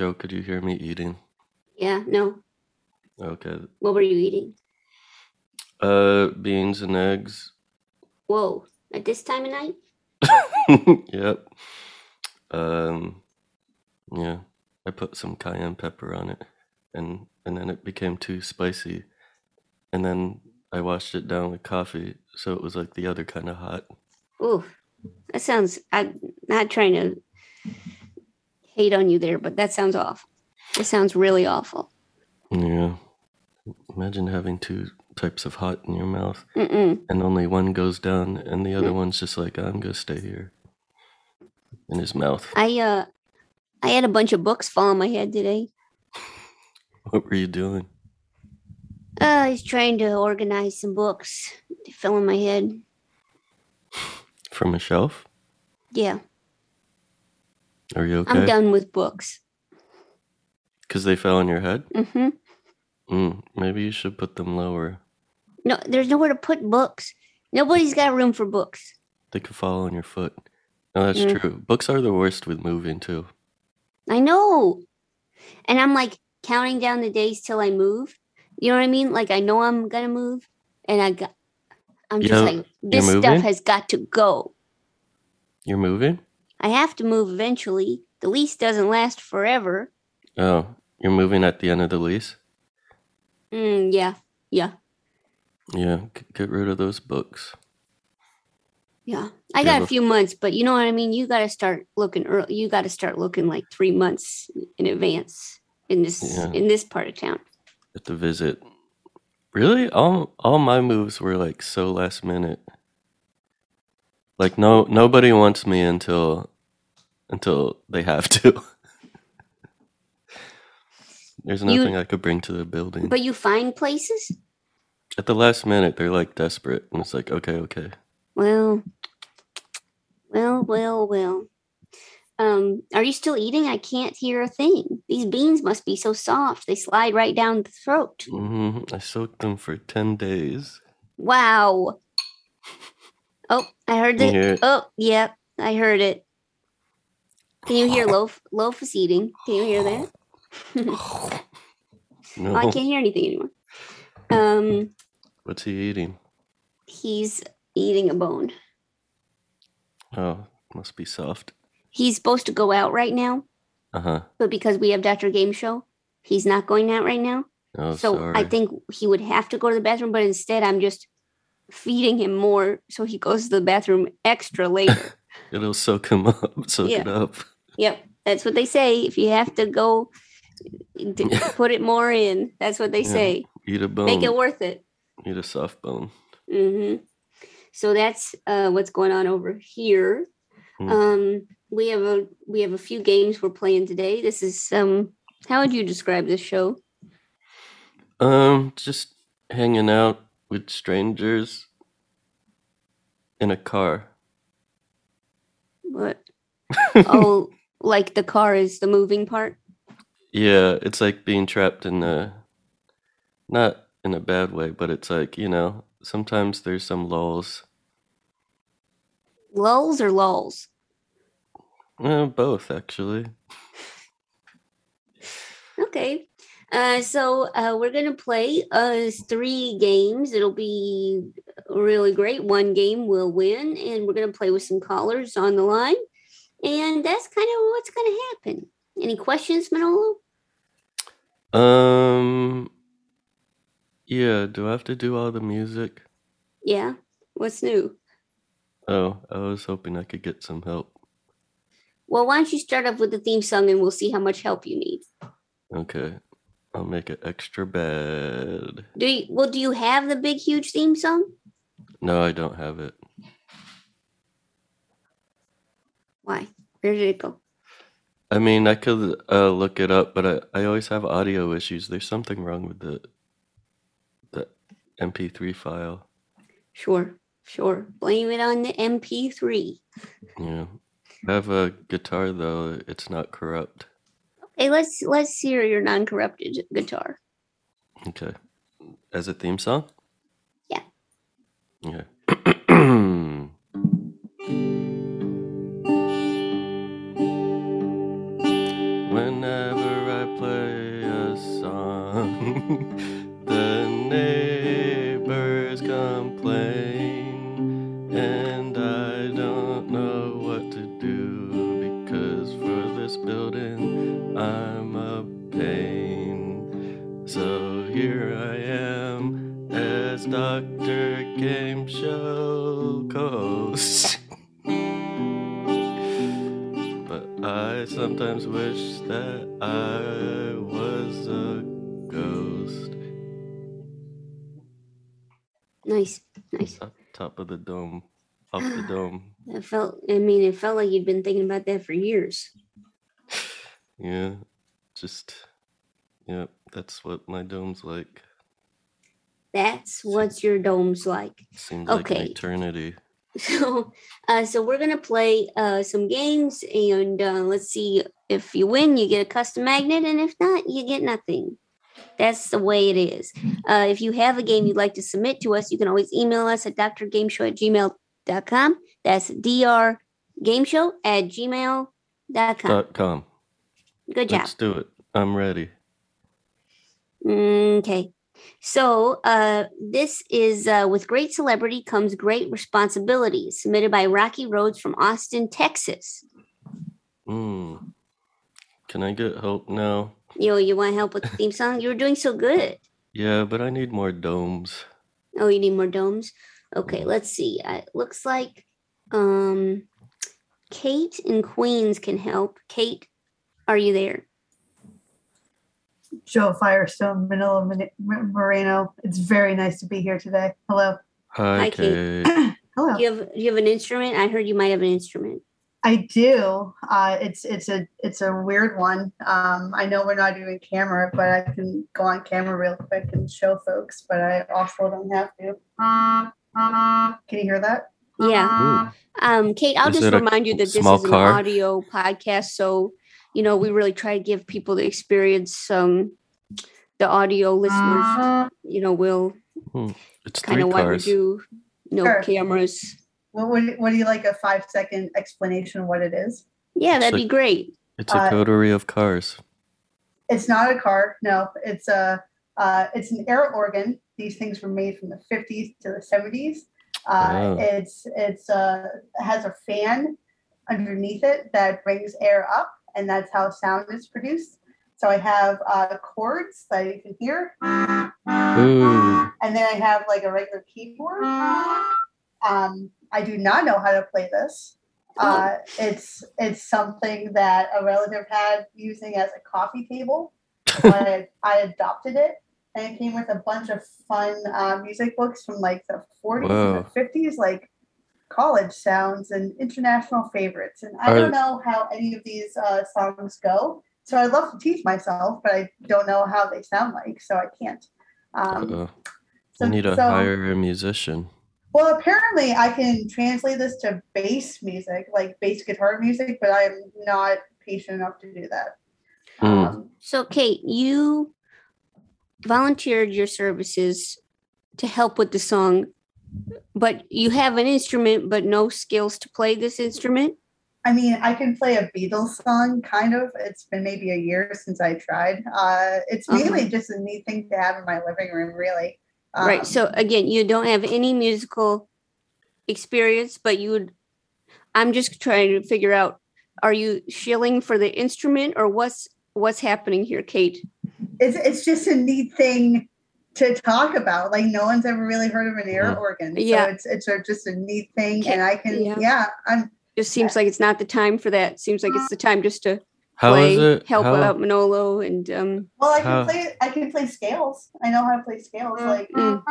Joe, could you hear me eating? Yeah, no. Okay. What were you eating? Uh, beans and eggs. Whoa, at this time of night? yep. Um, yeah. I put some cayenne pepper on it, and and then it became too spicy, and then I washed it down with coffee, so it was like the other kind of hot. Ooh, that sounds. I'm not trying to hate on you there, but that sounds awful. It sounds really awful. Yeah. Imagine having two types of hot in your mouth, Mm-mm. and only one goes down, and the other one's just like, I'm gonna stay here. In his mouth. I uh, I had a bunch of books fall on my head today. What were you doing? Uh, I was trying to organize some books. They fell on my head. From a shelf? Yeah, Are you okay? I'm done with books. Because they fell on your head? Mm-hmm. Mm, maybe you should put them lower. No, there's nowhere to put books. Nobody's got room for books. They could fall on your foot. No, that's Mm. true. Books are the worst with moving too. I know. And I'm like counting down the days till I move. You know what I mean? Like I know I'm gonna move, and I got. I'm just Yeah, like this stuff has got to go. You're moving? I have to move eventually. The lease doesn't last forever. Oh, you're moving at the end of the lease? Mm, yeah, yeah, Yeah, get rid of those books. yeah. I got a few months, but you know what I mean. You got to start looking early. You got to start looking like three months in advance in this Yeah. in this part of town. At the visit. Really? All all my moves were like so last minute. Like no nobody wants me until until they have to. There's You- nothing I could bring to the building. But you find places. At the last minute, they're like desperate, and it's like, okay, okay. Well, well, well, well. Um, are you still eating? I can't hear a thing. These beans must be so soft; they slide right down the throat. hmm I soaked them for ten days. Wow. Oh, I heard it. hear it? Oh, yep, I heard it. Can you hear loaf? Loaf is eating. Can you hear that? No, Oh, I can't hear anything anymore. Um, what's he eating? he's eating a bone. Oh, must be soft. He's supposed to go out right now, Uh huh. but because we have Dr. Game Show, he's not going out right now. Oh, so sorry. I think he would have to go to the bathroom, but instead I'm just feeding him more so he goes to the bathroom extra later. it'll soak him up. Soak Yeah. it up. yep, that's what they say. If you have to go, put it more in. That's what they Yeah. say. Eat a bone. Make it worth it. Eat a soft bone. hmm So that's uh, what's going on over here. Mm. Um, we have a we have a few games we're playing today. This is um, how would you describe this show? Um, just hanging out with strangers in a car. What? oh, like the car is the moving part. Yeah, it's like being trapped in a not in a bad way, but it's like, you know, sometimes there's some lulls. Lulls or lulls? Eh, both actually. Okay. Uh, so uh, we're gonna play uh three games. It'll be really great. One game will win, and we're gonna play with some callers on the line, and that's kind of what's gonna happen. Any questions, Manolo? Um Yeah, do I have to do all the music? Yeah. What's new? Oh, I was hoping I could get some help. Well, why don't you start off with the theme song, and we'll see how much help you need. Okay. I'll make it extra bad. Do you? Well, do you have the big, huge theme song? No, I don't have it. Why? Where did it go? I mean, I could uh, look it up, but I, I always have audio issues. There's something wrong with the the MP3 file. Sure, sure. Blame it on the MP3. Yeah. I have a guitar though. It's not corrupt. Okay, let's let's hear your non-corrupted guitar. Okay. As a theme song? Yeah. Yeah. Whenever I play a song, the Nice, nice. Up top of the dome, off the dome. I felt. I mean, it felt like you'd been thinking about that for years. Yeah, just, yeah, that's what my dome's like. That's what your dome's like. Seems like an Okay. eternity. So, uh, so we're gonna play uh, some games, and uh, let's see if you win, you get a custom magnet, and if not, you get nothing. That's the way it is. Uh, if you have a game you'd like to submit to us, you can always email us at drgameshow at gmail.com. That's drgameshow at gmail.com. Dot com. Good job. Let's do it. I'm ready. Okay. So uh, this is uh, with great celebrity comes great responsibility. Submitted by Rocky Rhodes from Austin, Texas. Mm. Can I get help now? Yo, you want help with the theme song? You're doing so good. Yeah, but I need more domes. Oh, you need more domes. Okay, let's see. Uh, It looks like um, Kate and Queens can help. Kate, are you there? Joe Firestone, Manila Mon- Moreno. It's very nice to be here today. Hello. Hi, Hi, Kate. Kate. Hello. Do you have Do you have an instrument? I heard you might have an instrument. I do. Uh, it's it's a it's a weird one. Um, I know we're not doing camera, but I can go on camera real quick and show folks. But I also don't have to. Can you hear that? Yeah. Um, Kate, I'll Is just remind you that this small is an car? audio podcast, so you know we really try to give people the experience. Um, the audio listeners, you know, will It's kind of why we cars. do no Sure. cameras. What would what do you like a five second explanation of what it is? Yeah, that'd So- be great. It's a Uh, coterie of cars. It's not a car. No, it's a uh, it's an air organ. These things were made from the 50s to the 70s. Uh, Oh. It's it's uh, has a fan underneath it that brings air up, and that's how sound is produced. So I have uh, chords that you can hear, Ooh. and then I have like a regular keyboard. Um, I do not know how to play this. Uh, it's it's something that a relative had using as a coffee table. So I, I adopted it, and it came with a bunch of fun uh, music books from like the 40s Wow. and the 50s, like college sounds and international favorites. And I Are- don't know how any of these uh, songs go, so I'd love to teach myself, but I don't know how they sound like, so I can't. Um, so, You need to so- hire a musician. Well, apparently I can translate this to bass music, like bass guitar music, but I'm not patient enough to do that. Mm. Um, So, Kate, you volunteered your services to help with the song, but you have an instrument, but no skills to play this instrument. I mean, I can play a Beatles song, kind of. It's been maybe a year since I tried. Uh, it's Uh-huh. just a neat thing to have in my living room, really. Um, right. So, again, you don't have any musical experience, but you would. I'm just trying to figure out: Are you shilling for the instrument, or what's what's happening here, Kate? it's it's just a neat thing to talk about. Like no one's ever really heard of an air organ, so Yeah. it's it's just a neat thing, Okay, and I can yeah. yeah, I'm Just seems like it's not the time for that. Seems like it's the time just to How play, is it? help how, out Manolo, and um, well. I can How- play I can play scales. I know how to play scales. Like Mm.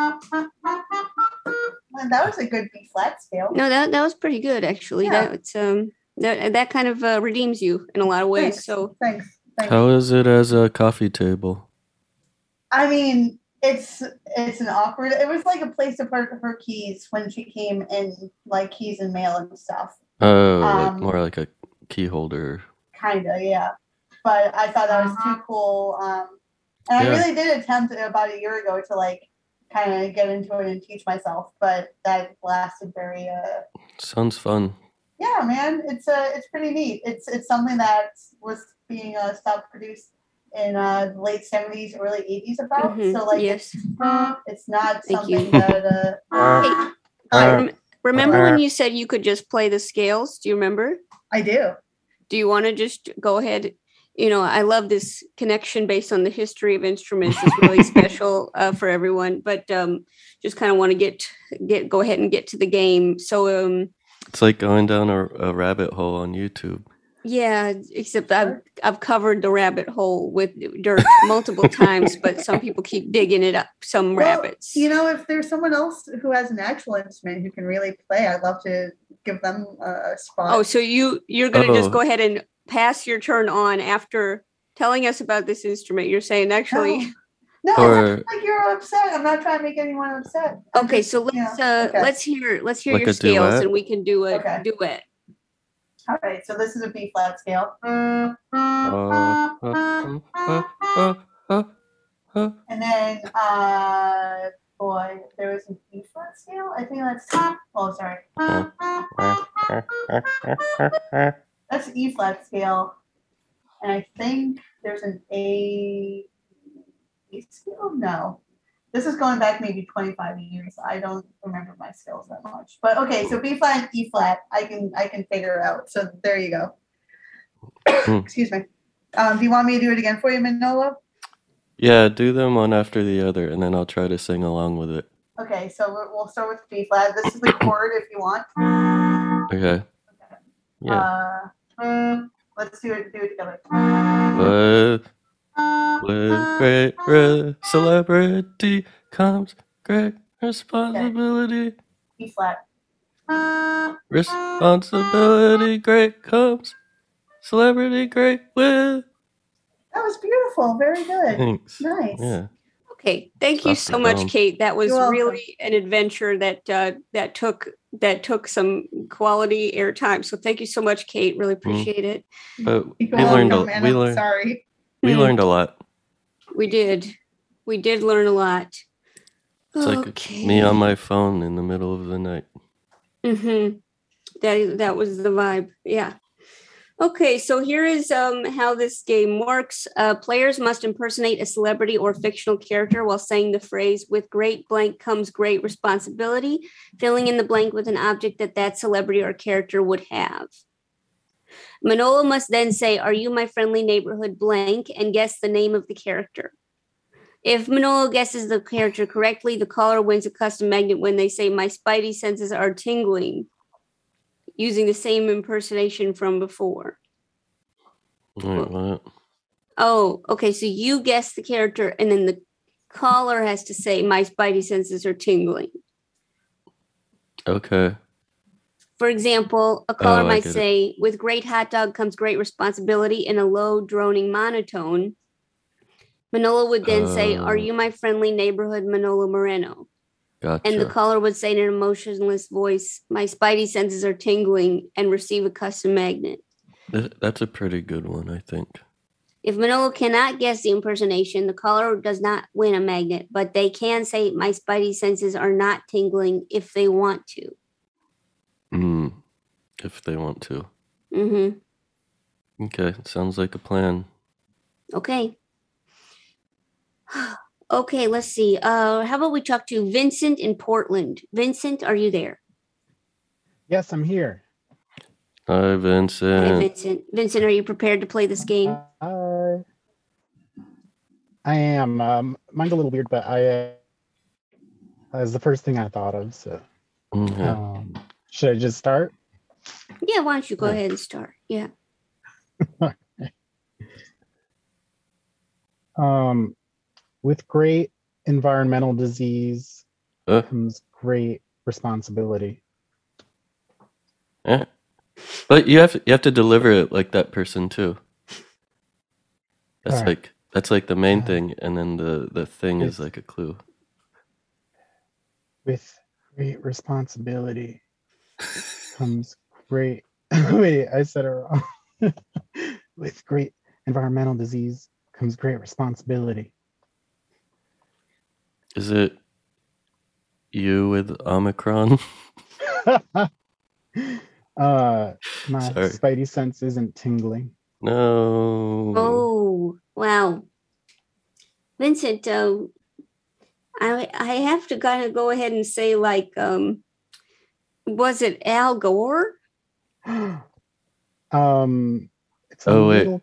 and that was a good B flat scale. No, that that was pretty good actually. Yeah. That um that that kind of uh, redeems you in a lot of ways. Thanks. So Thanks. Thanks. How is it as a coffee table? I mean, it's it's an awkward. It was like a place to put her keys when she came in, like keys and mail and stuff. Oh, like Um, more like a key holder. Kinda, yeah. But I thought that was too cool. Um, and Yeah. I really did attempt it about a year ago to like kind of get into it and teach myself, but that lasted very. Uh, Sounds fun. yeah, man, it's uh, it's pretty neat. It's it's something that was being uh, self produced in uh, the late seventies, early eighties about. Mhm, So like yes. it's not Thank something you. that uh, Hey, Uh, rem- remember when you said you could just play the scales? Do you remember? I do. Do you want to just go ahead? You know, I love this connection based on the history of instruments. It's really special uh, for everyone. But um, just kind of want to get get go ahead and get to the game. So um, It's like going down a, a rabbit hole on YouTube. yeah, except I've I've covered the rabbit hole with dirt multiple times, but some people keep digging it up. Some Well, rabbits. You know, if there's someone else who has an actual instrument who can really play, I'd love to give them a spot. Oh, so you you're gonna just Oh. go ahead and pass your turn on after telling us about this instrument. You're saying actually. no, no Or- it's not like you're upset. I'm not trying to make anyone upset. I'm Okay, just- so let's yeah, uh okay. let's hear let's hear Like your scales duet? and we can do a Okay. duet. All right, so this is a B flat scale, uh, uh, uh. and then uh, boy, there was an E flat scale. I think that's top. oh, sorry, that's an E flat scale, and I think there's an A scale. No, this is going back maybe 25 years. I don't remember my scales that much, but okay. So B flat, and E flat, I can I can figure out. So there you go. Hmm. Excuse me. Um, do you want me to do it again for you, Manolo? Yeah, do them one after the other, and then I'll try to sing along with it. Okay, so we'll- start with B flat. This is the chord if you want. Okay. okay. Yeah. Uh, let's do it. Do it together. With, with great re- celebrity comes great responsibility. B flat. Responsibility great comes celebrity great with. That was beautiful. Very good. Thanks. Nice. Yeah. Okay, thank you so much. Kate. That was really an adventure that uh, that took that took some quality airtime. So thank you so much, Kate. Really Mm-hmm. appreciate it. But we You're learned a, welcome, and we learned sorry. we Hmm. learned a lot. We did, we did learn a lot. It's like me on my phone in the middle of the night. Mm-hmm. That that was the vibe. Yeah. Okay, so here is um, how this game works. Uh, players must impersonate a celebrity or fictional character while saying the phrase "With great blank comes great responsibility," filling in the blank with an object that that celebrity or character would have. Manolo must then say, "Are you my friendly neighborhood blank?" and guess the name of the character. If Manolo guesses the character correctly, the caller wins a custom magnet when they say, My spidey senses are tingling, using the same impersonation from before. Wait, what? Oh, okay. So you guess the character, and then the caller has to say, My spidey senses are tingling. Okay. For example, a oh, caller Oh, might get it. say, With great hot dog comes great responsibility in a low, droning monotone. Manolo would then say, oh. Are Oh. you my friendly neighborhood Manolo Moreno? Gotcha. And the caller would say in an emotionless voice, My spidey senses are tingling and receive a custom magnet. That's a pretty good one, I think. If Manolo cannot guess the impersonation, the caller does not win a magnet, but they can say, My spidey senses are not tingling if they want to. Mm. If they want to. Mm-hmm. Okay, sounds like a plan. Okay. okay, let's see. Uh, how about we talk to Vincent in Portland? Vincent, are you there? Yes, I'm here. Hi, Hi, Vincent. Vincent. Vincent, are you prepared to play this game? Uh, I am. Um, mine's a little weird, but I uh, that was the first thing I thought of. So, Mhm. um, should I just start? Yeah, why don't you go Yeah. ahead and start? Yeah. Um, with great environmental disease Uh, comes great responsibility. eh. But you have you have to deliver it like that person too. That's Alright. like that's like the main Uh, thing, and then the the thing is like a clue. With great responsibility comes great. Wait, I said it wrong. with great environmental disease comes great responsibility. Is it you with Omicron? uh, my Sorry. spidey sense isn't tingling. no. Oh, wow. Vincent, um, I I have to kind of go ahead and say like, um, was it Al Gore? um, it's a Oh, wait. little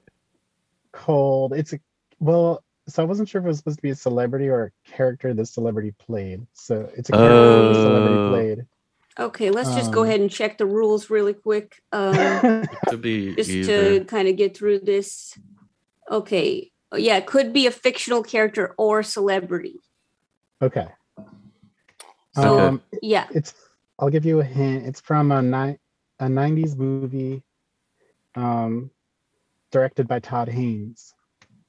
cold. It's a well. So I wasn't sure if it was supposed to be a celebrity or a character the celebrity played. So it's a character the celebrity Oh. played. Okay, let's just go Um, ahead and check the rules really quick. Um, Could be just either. to kind of get through this. Okay. Yeah, it could be a fictional character or celebrity. okay. Okay. Um, Yeah. it's. I'll give you a hint. It's from a ni- a '90s movie, um, directed by Todd Haynes.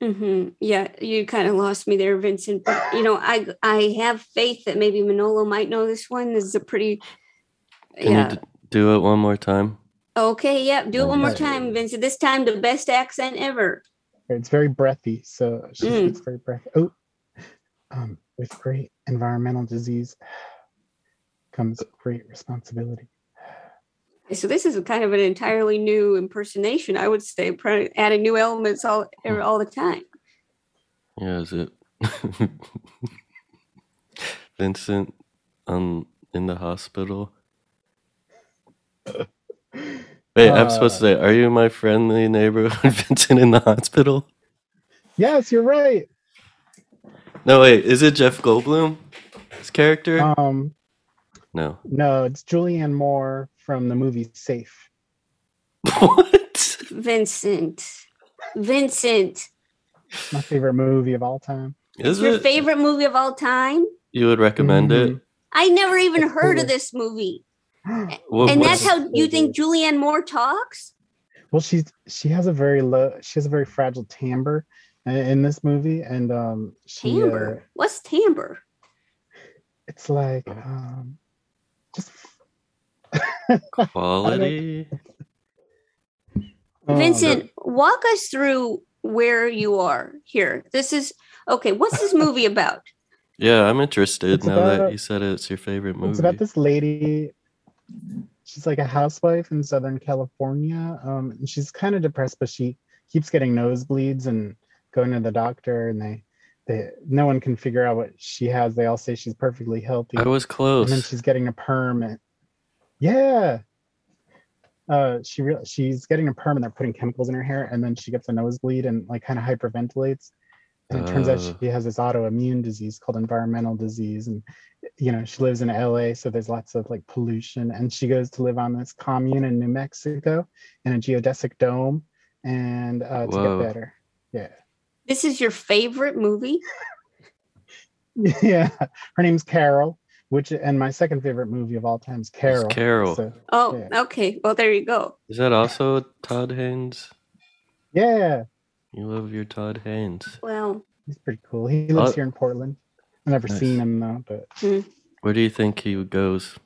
Hmm Yeah, you kind of lost me there, Vincent. But you know, I I have faith that maybe Manolo might know this one. This is a pretty. Can yeah. you d- do it one more time? Okay. Yeah. Do it one more time, Vincent. This time the best accent ever. It's very breathy, so she, Mm. it's very breathy. Oh, um, with great environmental disease comes great responsibility. So this is kind of an entirely new impersonation, I would say, adding new elements all er, all the time. Yeah, is it Vincent um in the hospital? Wait, I'm supposed to say, are you my friendly neighborhood Vincent in the hospital? Yes, you're right. No, wait, is it Jeff Goldblum? His character? Um, no. no, it's Julianne Moore from the movie Safe. what? Vincent, Vincent, My favorite movie of all time. Is your it? favorite movie of all time? You would recommend it? Mhm. I never even It's heard of this movie, What, and that's how you think Julianne Moore talks. Well, she's she has a very low, she has a very fragile timbre i- in this movie, and um, she, uh, Timbre. What's timbre? it's like um, just quality? um, Vincent, walk us through where you are here. This is okay. What's this movie about? Yeah, I'm interested It's now that about- you said it's your favorite movie. It's about this lady. She's like a housewife in Southern California. Um, and she's kind of depressed, but she keeps getting nosebleeds and going to the doctor. And they, they, no one can figure out what she has. They all say she's perfectly healthy. I was close. and then she's getting a perm. And, yeah. Uh, she re- she's getting a perm and they're putting chemicals in her hair, and then she gets a nosebleed and like kind of hyperventilates. And it turns out she has this autoimmune disease called environmental disease, and you know she lives in LA, so there's lots of like pollution. And she goes to live on this commune in New Mexico in a geodesic dome, and uh, to Whoa. get better. Yeah, This is your favorite movie? yeah. Her name's Carol, which and my second favorite movie of all time is Carol. Carol. So, Oh, Yeah. okay. Well, there you go. Is that also Todd Haynes? yeah, You love your Todd Haynes. Well, he's pretty cool. He lives Uh, here in Portland. I've never nice. seen him though, but Where do you think he goes?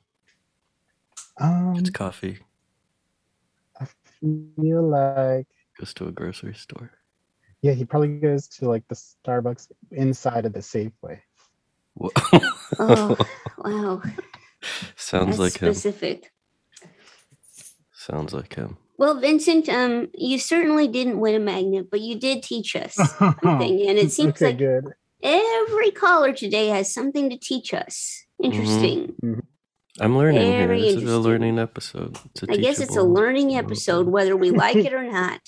um, It's coffee. I feel like Goes to a grocery store. yeah, he probably goes to like the Starbucks inside of the Safeway. Wha- oh, wow. Sounds That's like him. specific. Sounds like him. Well, Vincent, um, you certainly didn't win a magnet, but you did teach us something, and it seems okay, like good. every caller today has something to teach us. Mm-hmm. Interesting. I'm learning Very here. This is a learning episode. It's a I guess it's a learning episode, whether we like it or not.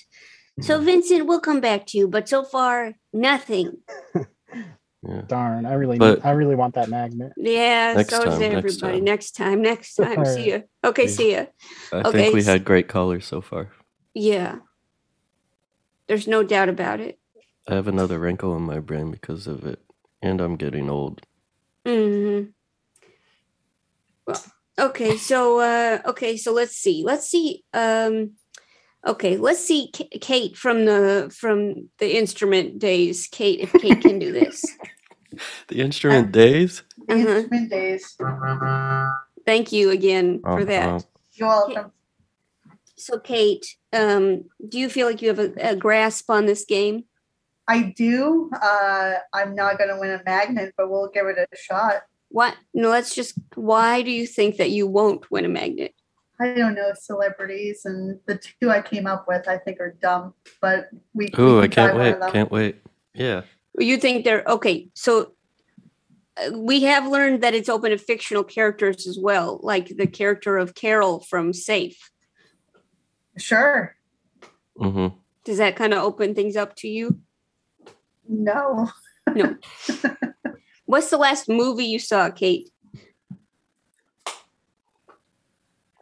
So, Vincent, we'll come back to you, but so far, nothing. Yeah. Darn, I really, But- need, I really want that magnet. Yeah, Next so time, next everybody. time. Next time, next time. See ya. Okay, Yeah. see ya. I Okay, think we had great callers so far. Yeah. There's no doubt about it. I have another wrinkle in my brain because of it, and I'm getting old. hmm Well, okay, so uh okay, so let's see. Let's see. Um okay, let's see K- Kate from the from the instrument days. Kate, if Kate can do this. The instrument days. The Uh-huh. instrument days. Thank you again for Uh-huh. that. You're welcome. So Kate, um do you feel like you have a, a grasp on this game? I do. Uh, I'm not going to win a magnet, but we'll give it a shot. What? No, let's just why do you think that you won't win a magnet? I don't know celebrities, and the two I came up with I think are dumb, but we. we Ooh, I can try can't wait! of. Can't wait! Yeah. You think they're okay? So uh, we have learned that it's open to fictional characters as well, like the character of Carol from Safe. Sure. hmm Does that kind of open things up to you? No. No. What's the last movie you saw, Kate?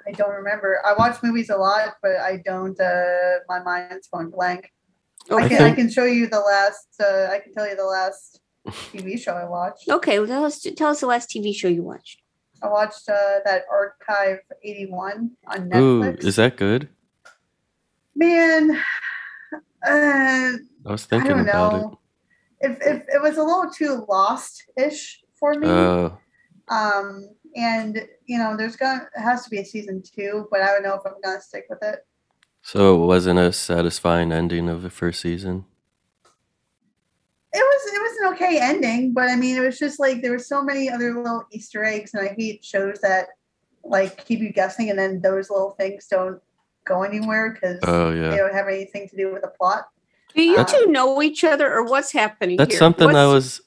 I don't remember. I watch movies a lot, but I don't. Uh, my mind's going blank. I can I can show you the last. Uh, I can tell you the last TV show I watched. Okay, well, tell us tell us the last TV show you watched. I watched uh, that Archive '81 on Netflix. Ooh, is that good? Man, uh, I was I thinking don't about know. If, if it was a little too lost-ish for me. Uh, um, and you know, there's gonna it has to be a season two, but I don't know if I'm gonna stick with it. So it wasn't a satisfying ending of the first season. It was it was an okay ending, but I mean, it was just like there were so many other little Easter eggs, and I hate shows that like keep you guessing, and then those little things don't go anywhere because Oh they don't have anything to do with the plot. Do you Uh, two know each other, or what's happening? that's here? something I was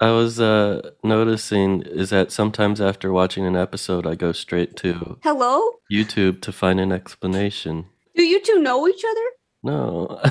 I was uh noticing is that sometimes after watching an episode, I go straight to Hello. YouTube to find an explanation. Do you two know each other? No,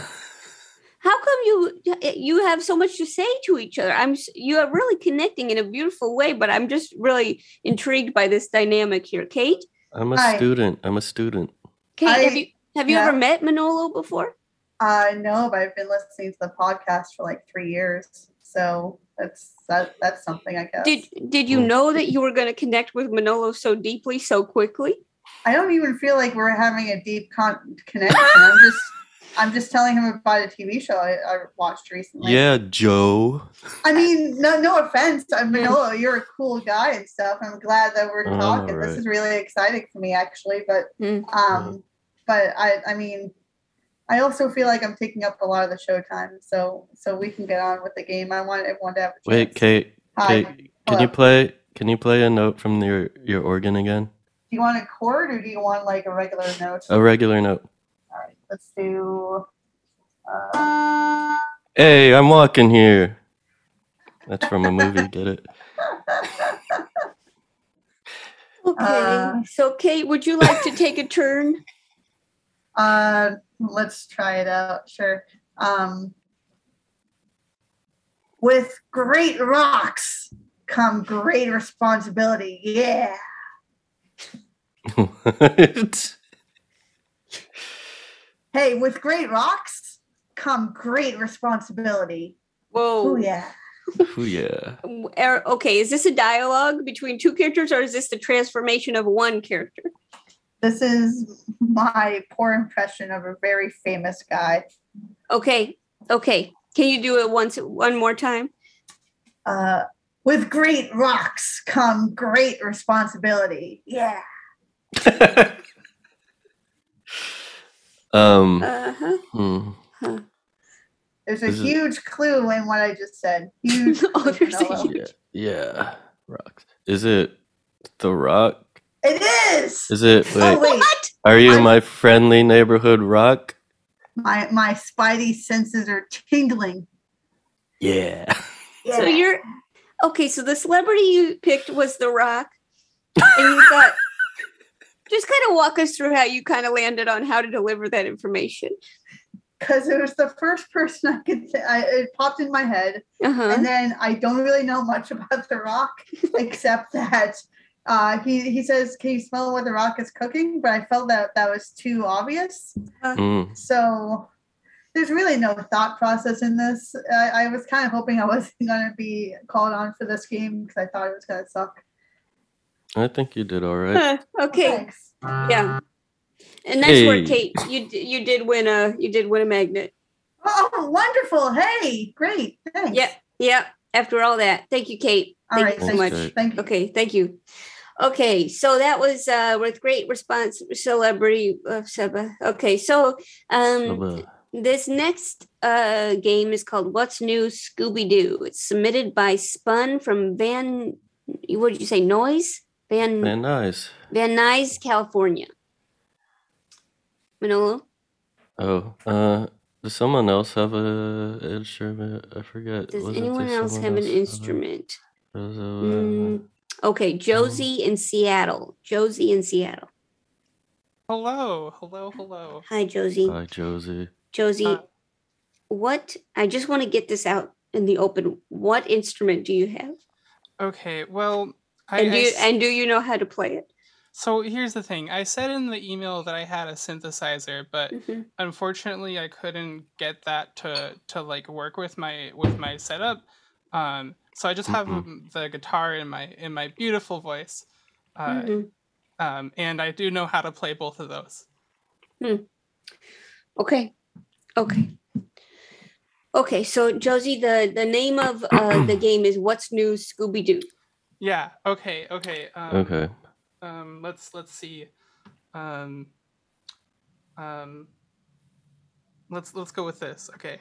How come you you have so much to say to each other? I'm you are really connecting in a beautiful way, but I'm just really intrigued by this dynamic here. Kate, I'm a Hi. student. I'm a student. Kate, I- have you have you yeah. ever met Manolo before? Uh, no, but I've been listening to the podcast for like three years, so that's that that's something I guess. Did did you Hmm. know that you were going to connect with Manolo so deeply so quickly? I don't even feel like we're having a deep con- connection. I'm just I'm just telling him about a TV show I, I watched recently. Yeah, Joe. I mean, no, no offense, Manolo, you're a cool guy and stuff. I'm glad that we're Oh, talking. This is really exciting for me, actually. But, Mm. um, but I, I mean, I also feel like I'm taking up a lot of the show time, so so we can get on with the game. I want everyone to have a Wait. Kate. Hi. Kate, can you play? Can you play a note from your your organ again? Do you want a chord or do you want like a regular note? A regular note. All right, let's do. Uh, Hey, I'm walking here. That's from a movie. Get it? Okay. Uh, so Kate, would you like to take a turn? Uh, let's try it out. Sure. Um, with great rocks come great responsibility. Yeah. What? Hey, with great rocks come great responsibility. Whoa. Oh yeah. Ooh, yeah. Er, Okay, is this a dialogue between two characters or is this the transformation of one character? This is my poor impression of a very famous guy. Okay, okay. Can you do it once one more time? Uh, with great rocks come great responsibility. Yeah. Um. Uh-huh. hmm. There's a This is- huge clue in what I just said. Huge. Oh, clue, there's a Manolo. Yeah. Yeah. Rocks. Is it the Rock? It is. Is it? Wait. Oh wait, What? Are you I'm- my friendly neighborhood rock? my my spidey senses are tingling. Yeah. Yeah. So you're okay. So the celebrity you picked was The Rock, and you thought. Just kind of walk us through how you kind of landed on how to deliver that information. because it was the first person I could. Th- I, it popped in my head, Uh-huh. and then I don't really know much about The Rock except that uh, he he says, "Can you smell what The Rock is cooking?" But I felt that that was too obvious. Mm. So there's really no thought process in this. I, I was kind of hoping I wasn't going to be called on for this game because I thought it was going to suck. I think you did all right. Huh, okay. Thanks. Yeah. And nice work, Kate. You you did win a you did win a magnet. Oh, wonderful! Hey, great. Thanks. Yeah, yeah. After all that, thank you, Kate. All Thank right. you so Thank much. Great. Thank you. Okay, thank you. Okay, so that was uh with great response, celebrity uh, Seba. Okay, so um this next uh game is called What's New Scooby Doo. It's submitted by Spun from Van. What did you say? Noise Van man, nice. Van Nuys, California. Manolo. Oh, uh, Does someone else have a instrument? I forget. Does Wasn't anyone else someone have an else a- instrument? There's a- Mm, okay, Josie in Seattle. Josie in Seattle. Hello, hello, hello. Hi, Josie. Hi, Josie. Josie, Uh, what? I just want to get this out in the open. What instrument do you have? Okay, well, I, And do you, s- and do you know how to play it? so here's the thing. I said in the email that I had a synthesizer, but Mhm. unfortunately, I couldn't get that to to like work with my with my setup. Um, so I just have Mhm. um, the guitar in my in my beautiful voice, uh, Mhm. um, and I do know how to play both of those. Okay. Okay. Okay, so Josie, the the name of uh, the game is What's New Scooby Doo. Yeah. Okay. Okay. Um, Okay. um let's let's see um um let's let's go with this okay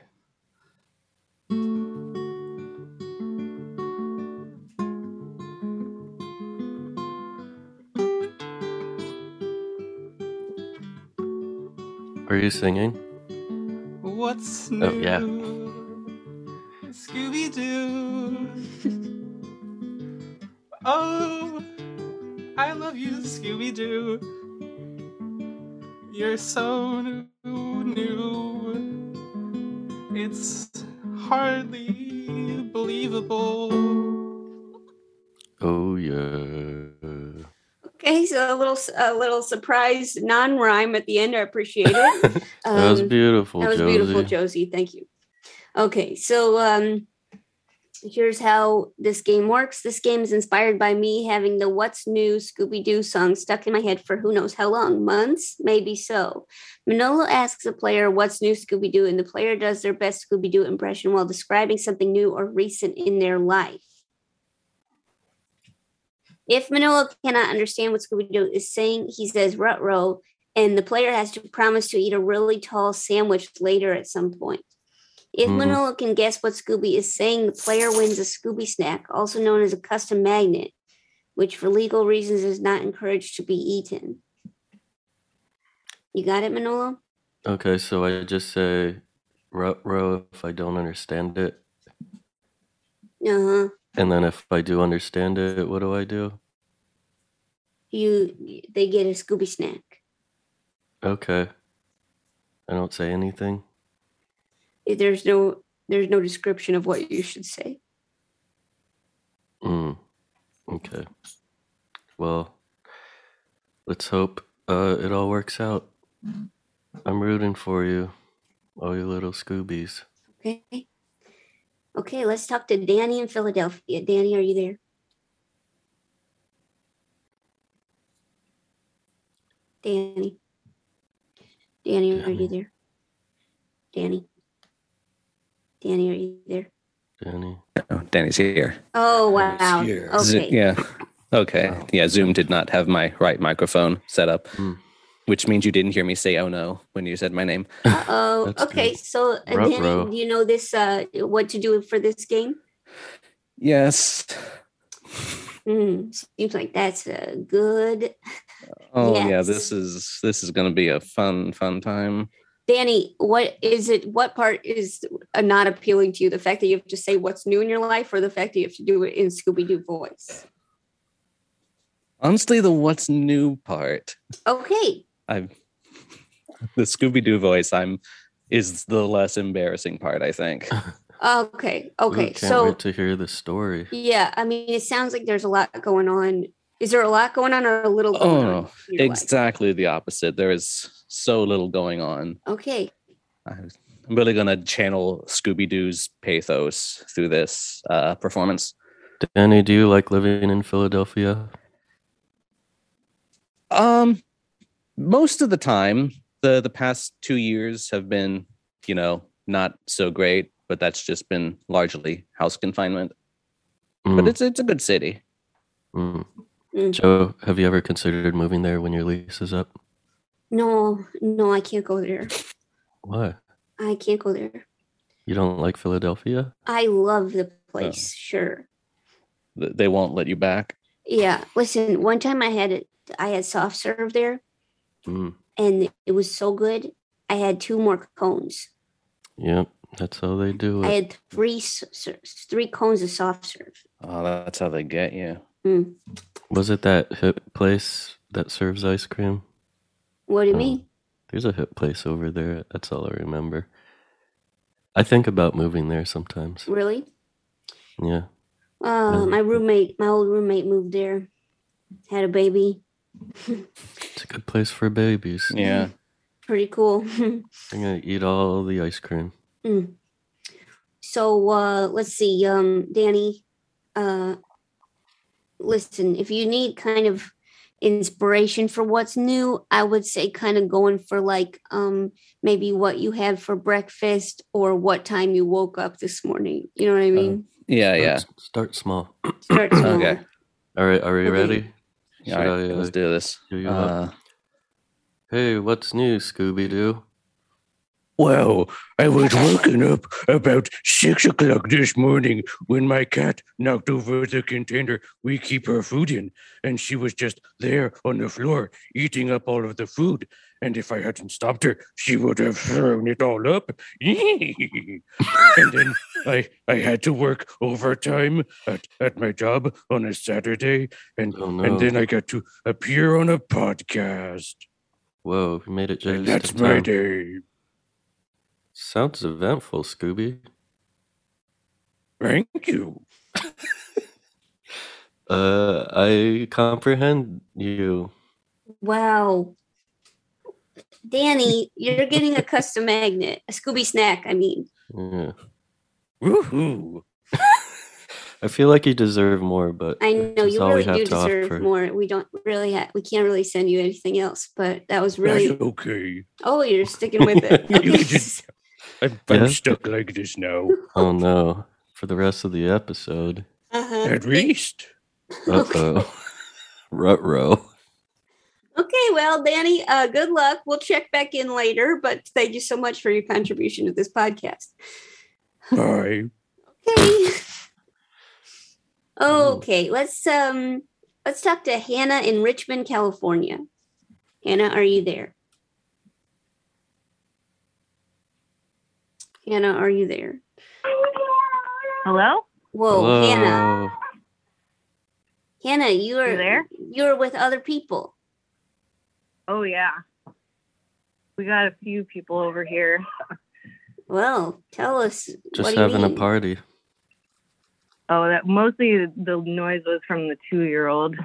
Are you singing? what's new Oh, yeah. Oh i love you scooby-doo you're so new new it's hardly believable Oh yeah. Okay, so a little s- a little surprise non rhyme at the end. I appreciate it. that was Um, beautiful, That was Josie. beautiful, Josie. Thank you. Okay, so um, here's how this game works. This game is inspired by me having the "What's New" Scooby Doo song stuck in my head for who knows how long, months, maybe so. Manolo asks the player, "What's new, Scooby Doo?" and the player does their best Scooby Doo impression while describing something new or recent in their life. If Manolo cannot understand what Scooby Doo is saying, he says "rut-row," and the player has to promise to eat a really tall sandwich later at some point. If Mhm. Manolo can guess what Scooby is saying, the player wins a Scooby snack, also known as a custom magnet, which for legal reasons is not encouraged to be eaten. You got it, Manolo? Okay, so I just say rut row if I don't understand it, Uh huh. and then if I do understand it, what do I do? You, they get a Scooby snack. Okay. I don't say anything. There's no, there's no description of what you should say. Mm. Okay. Well, let's hope uh, it all works out. I'm rooting for you, all you little Scoobies. Okay. Okay, let's talk to Danny in Philadelphia. Danny, are you there? Danny. Danny, are you there? Danny. Danny, are you there? Danny. Oh, Danny's here. Oh wow. here. Zo- Okay. yeah. Okay. Wow. Yeah. Zoom did not have my right microphone set up, Hmm. which means you didn't hear me say "oh no" when you said my name. Uh oh. Okay. good. So uh, Danny, Ruh-roh. do you know this uh what to do for this game? Yes. Hmm. Seems like that's a good. Oh yeah. This is this is going to be a fun fun time. Danny, what is it? What part is uh, not appealing to you? The fact that you have to say what's new in your life, or the fact that you have to do it in Scooby Doo voice? Honestly, the what's new part, Okay. I'm the Scooby Doo voice, I'm is the less embarrassing part. I think. Okay. Ooh, Okay. can't So wait to hear the story. yeah, I mean, it sounds like there's a lot going on. Is there a lot going on, or a little going Oh, on? no. in your life? Exactly the opposite. There is so little going on. Okay. I'm really gonna channel Scooby Doo's pathos through this uh, performance. Danny, do you like living in Philadelphia? Um, most of the time, the the past two years have been, you know, not so great, but that's just been largely house confinement. But Mm, it's it's a good city. mm. Mm. Joe, have you ever considered moving there when your lease is up? No, no, I can't go there. Why? I can't go there. You don't like Philadelphia? I love the place. Sure. They won't let you back. Yeah. Listen, one time I had it. I had soft serve there, Mm. and it was so good. I had two more cones. Yep, that's how they do it. I had three s- s- three cones of soft serve. Oh, that's how they get you. Mm. Was it that hip place that serves ice cream? What do you Oh. mean? There's a hip place over there. That's all I remember. I think about moving there sometimes. Really? Yeah. Uh, my roommate, my old roommate, moved there. Had a baby. It's a good place for babies. Yeah. Pretty cool. I'm gonna eat all the ice cream. Mm. So uh, let's see, um, Danny. Uh, listen, if you need kind of inspiration for what's new, I would say kind of going for like um, maybe what you had for breakfast or what time you woke up this morning. You know what I mean? Yeah, Start, yeah. Start small. Start small. Okay. All right, are we Okay. ready? Should All right, I, uh, let's do this. do? Uh, Hey, what's new, Scooby Doo? Well, I was woken up about six o'clock this morning when my cat knocked over the container we keep her food in, and she was just there on the floor eating up all of the food. And if I hadn't stopped her, she would have thrown it all up. and then I I had to work overtime at, at my job on a Saturday, and Oh no! and then I got to appear on a podcast. Whoa, you made it just And that's my day. Sounds eventful, Scooby. Thank you. Uh, I comprehend you. Wow. Danny, you're getting a custom magnet, a Scooby snack, I mean. Yeah. Woohoo! I feel like you deserve more, but I know you really do deserve offer. more. We don't really have, we can't really send you anything else, but that was really, That's okay. oh, you're sticking with it. You Okay. just- I'm, I'm stuck like this now. Oh no! For the rest of the episode. Uh-huh. At least. Uh oh. Rutro. Okay, well, Danny, uh, good luck. We'll check back in later, but thank you so much for your contribution to this podcast. Bye. Okay. Okay, let's um let's talk to Hannah in Richmond, California. Hannah, are you there? Hannah, are you there? Hello? Whoa, Hannah. Hello. Hannah, you are You there? You're with other people. Oh yeah. We got a few people over here. Well, tell us. what Just you having a party. Oh, that mostly the noise was from the two-year-old.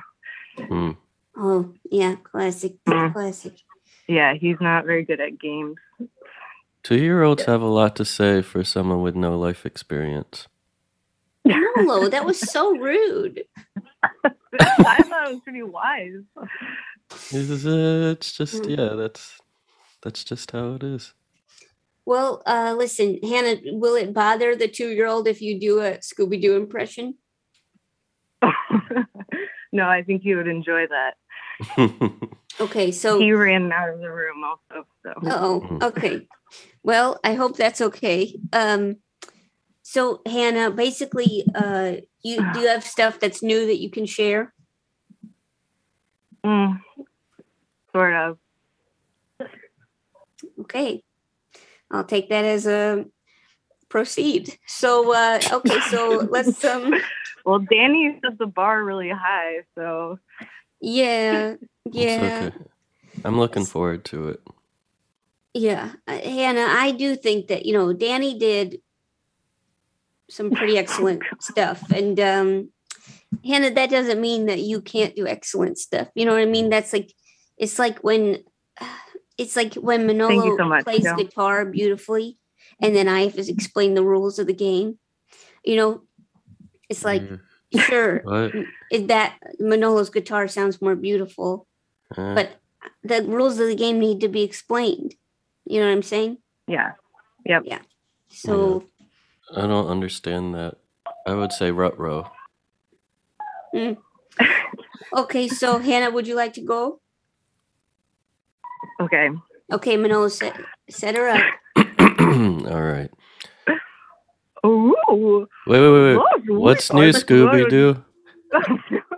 Hmm. Oh, yeah, classic, Mm. classic. Yeah, he's not very good at games. Two year olds have a lot to say for someone with no life experience. Hello, that was so rude. I thought it was pretty wise. It's, uh, just Mm. yeah, that's that's just how it is. Well, uh, listen, Hannah, will it bother the two year old if you do a Scooby Doo impression? no, I think he would enjoy that. Okay, so He ran out of the room also. So oh, okay. Well, I hope that's okay. Um, so Hannah, basically, uh, you do you have stuff that's new that you can share? Mm, sort of. Okay, I'll take that as a proceed. So, uh, okay, so let's um, Well, Danny set the bar really high, so yeah, It's yeah. okay. I'm looking forward to it. Yeah, uh, Hannah, I do think that you know Danny did some pretty excellent stuff, and um, Hannah, that doesn't mean that you can't do excellent stuff. You know what I mean? That's like it's like when it's like when Manolo so much, plays Joe. guitar beautifully, and then I have to explain the rules of the game. You know, it's like Mm, sure what? that Manolo's guitar sounds more beautiful, Eh, but the rules of the game need to be explained. You know what I'm saying? yeah. Yep. Yeah. So I don't understand that. I would say rutro. okay, so Hannah, would you like to go? Okay. Okay, Manolo, set set her up. All right. Ooh. Wait, wait, wait, wait. What's new, Scooby good. Doo?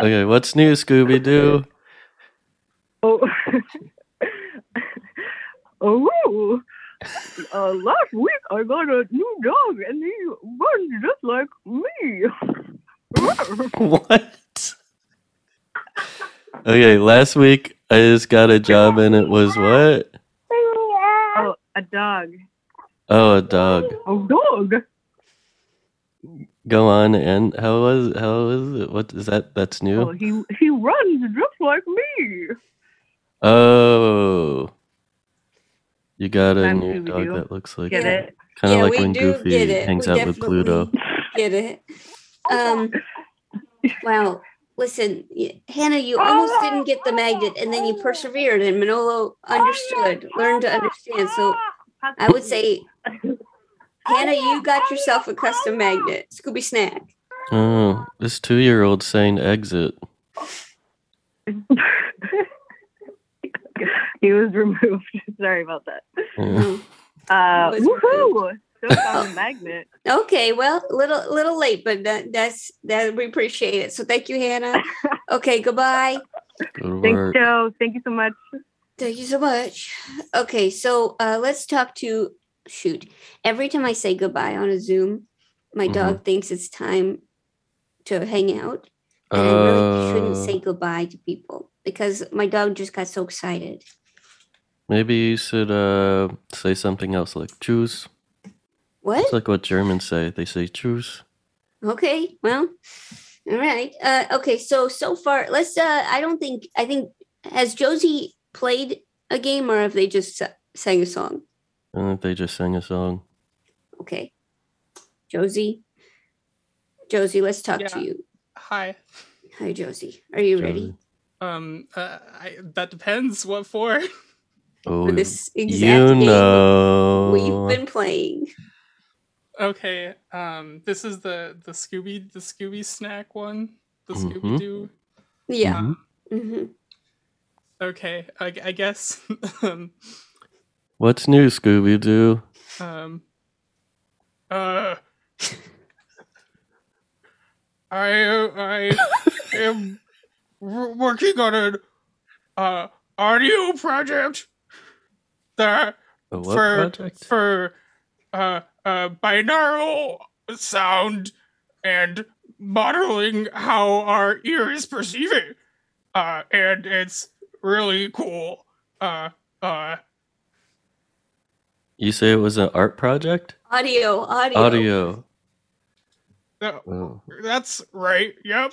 Okay, what's new, Scooby Doo? oh. oh. uh, last week I got a new dog and he runs just like me. What? Okay, last week I just got a job and it was what? oh, a dog. Oh, a dog. A dog. Go on and how was how was it? What is that? That's Oh, new. he he runs just like me. Oh, you got a I'm new dog Scooby-Doo. that looks like Get it? kind of Yeah, like when Goofy hangs We out with Pluto. Get it? Um. Wow. Listen, Hannah, you almost didn't get the magnet, and then you persevered, and Manolo understood, learned to understand. So I would say, Hannah, you got yourself a custom magnet, Scooby Snack. Oh, this two-year-old saying exit. he was removed. Sorry about that. Yeah. Uh, woohoo! So found a magnet. Okay, well, little little late, but that, that's that we appreciate it. So thank you, Hannah. Okay, goodbye. Good Thanks, work. Joe. Thank you so much. Thank you so much. Okay, so uh, let's talk to shoot. Every time I say goodbye on a Zoom, my Mm-hmm. dog thinks it's time to hang out. And I really shouldn't Uh, say goodbye to people because my dog just got so excited. maybe you should uh say something else like "choose." What? It's like what Germans say. They say "choose." Okay, well, all right. Uh, okay, so so far, let's. Uh, I don't think. I think has Josie played a game or have they just sang a song? And if they just sang a song. Okay, Josie. Josie, let's talk to you. Hi. Hi, Josie. Are you ready Um, uh, I, that depends. What for? Oh, for this exact you game know. we've been playing? Okay. Um, this is the the Scooby the Scooby snack one. The Mhm. Scooby Doo. Yeah. Mhm. hmm Okay. I, I guess. um, What's new, Scooby Doo? um. Uh. I I am working on an uh audio project that for project? for uh uh binaural sound and modeling how our ears perceive it. Uh and it's really cool. Uh uh You say it was an art project? Audio, audio. Audio. no, Oh. that's right. Yep.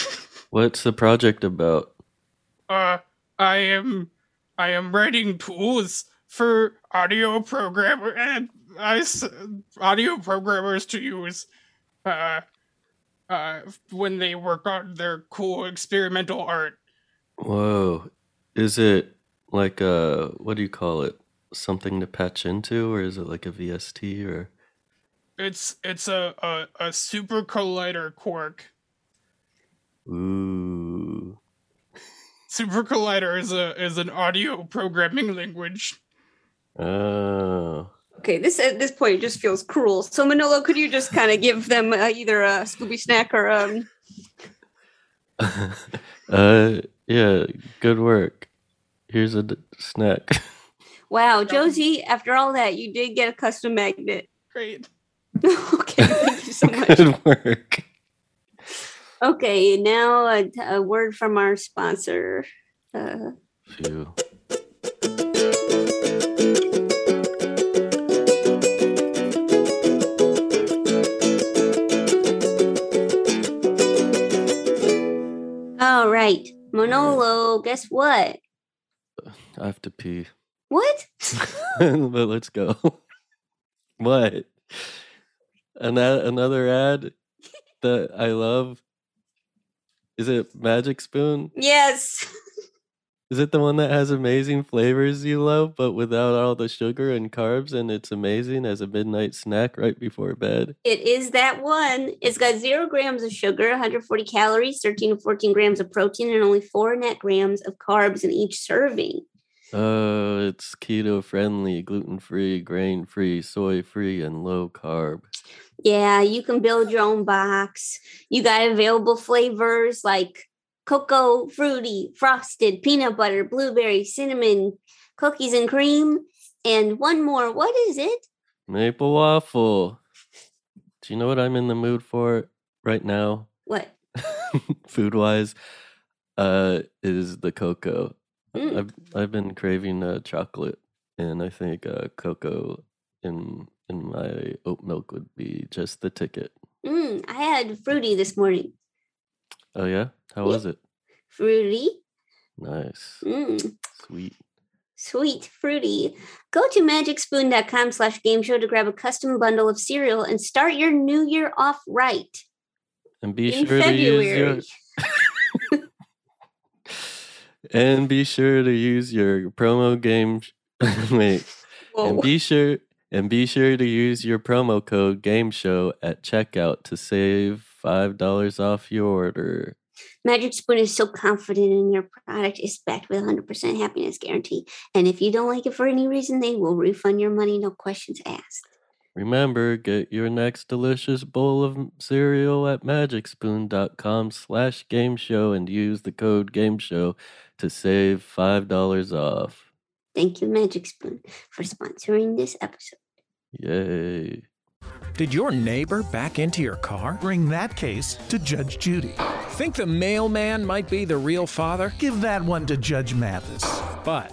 What's the project about? Uh I am I am writing tools for audio programmer and I s- audio programmers to use uh uh when they work on their cool experimental art. Whoa. Is it like a, what do you call it? Something to patch into, or is it like a VST, or? It's it's a a, a SuperCollider quark. Ooh. SuperCollider is a is an audio programming language. Oh. Okay, this at this point just feels cruel. So Manolo, could you just kind of give them uh, either a Scooby snack or um? uh, yeah, good work. Here's a d- snack. Wow, Josie, after all that, you did get a custom magnet. Great. okay, thank you so much. good work. Okay, now a, a word from our sponsor. Uh, Phew. all right, Manolo, guess what? I have to pee. What? but let's go. what? An ad, another ad that I love. Is it Magic Spoon? yes. Is it the one that has amazing flavors you love, but without all the sugar and carbs, and it's amazing as a midnight snack right before bed? It is that one. It's got zero grams of sugar, 140 calories, 13 to 14 grams of protein, and only four net grams of carbs in each serving. Oh, it's keto friendly, gluten free, grain free, soy free, and low carb. Yeah, you can build your own box. You got available flavors like cocoa, fruity, frosted, peanut butter, blueberry, cinnamon, cookies and cream. And one more. What is it? Maple waffle. Do you know what I'm in the mood for right now? What? Food wise, uh, is the cocoa. Mm. I've I've been craving uh, chocolate, and I think uh, cocoa in in my oat milk would be just the ticket. Mm, I had fruity this morning. Oh yeah, how Yeah. was it? Fruity. Nice, Mm, sweet. sweet fruity. Go to magicspoon.com slash game show to grab a custom bundle of cereal and start your new year off right. And be in sure to use your February. and be sure to use your promo game. Wait, and be sure and be sure to use your promo code Game Show at checkout to save five dollars off your order. Magic Spoon is so confident in their product. It's backed with 100% happiness guarantee. And if you don't like it for any reason, they will refund your money, no questions asked. Remember, get your next delicious bowl of cereal at magicspoon.com slash game show and use the code game show to save five dollars off. Thank you, Magic Spoon, for sponsoring this episode. Yay. Did your neighbor back into your car? Bring that case to Judge Judy. Think the mailman might be the real father? Give that one to Judge Mathis. But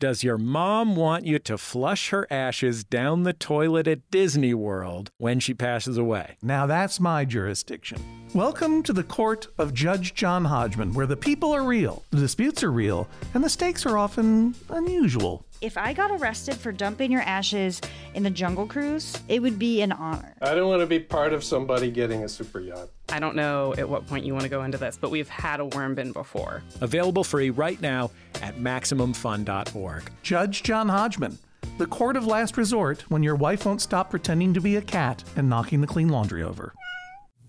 does your mom want you to flush her ashes down the toilet at Disney World when she passes away? Now that's my jurisdiction. Welcome to the court of Judge John Hodgman, where the people are real, the disputes are real, and the stakes are often unusual. If I got arrested for dumping your ashes in the Jungle Cruise, it would be an honor. I don't want to be part of somebody getting a super yacht. I don't know at what point you want to go into this, but we've had a worm bin before. Available free right now at MaximumFun.org. Judge John Hodgman, the court of last resort when your wife won't stop pretending to be a cat and knocking the clean laundry over.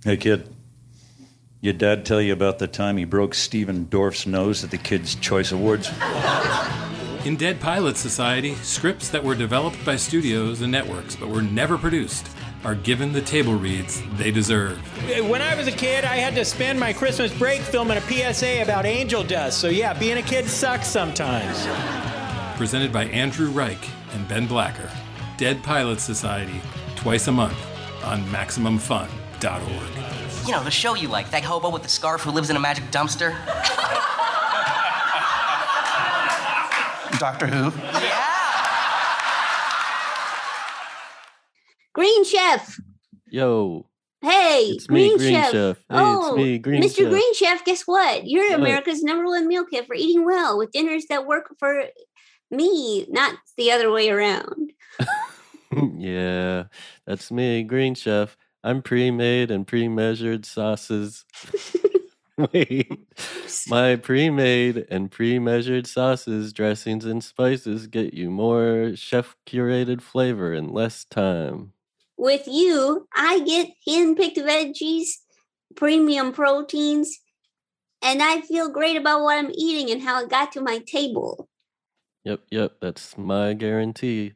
Hey, kid. Your dad tell you about the time he broke Stephen Dorff's nose at the Kids' Choice Awards? In Dead Pilot Society, scripts that were developed by studios and networks but were never produced are given the table reads they deserve. When I was a kid, I had to spend my Christmas break filming a PSA about angel dust. So, yeah, being a kid sucks sometimes. Presented by Andrew Reich and Ben Blacker. Dead Pilot Society, twice a month on MaximumFun.org. You know, the show you like, that hobo with the scarf who lives in a magic dumpster. Doctor Who? Yeah. Green Chef. Yo, Hey, It's me, Green, Green Chef. Chef. Hey, it's oh, me, Green Mr. Chef. Green Chef, guess what? You're What? America's number one meal kit for eating well with dinners that work for me, not the other way around. yeah, that's me, Green Chef. I'm pre-made and pre-measured sauces. Wait, my pre-made and pre-measured sauces, dressings, and spices get you more chef-curated flavor in less time. With you, I get hand-picked veggies, premium proteins, and I feel great about what I'm eating and how it got to my table. Yep, yep, that's my guarantee.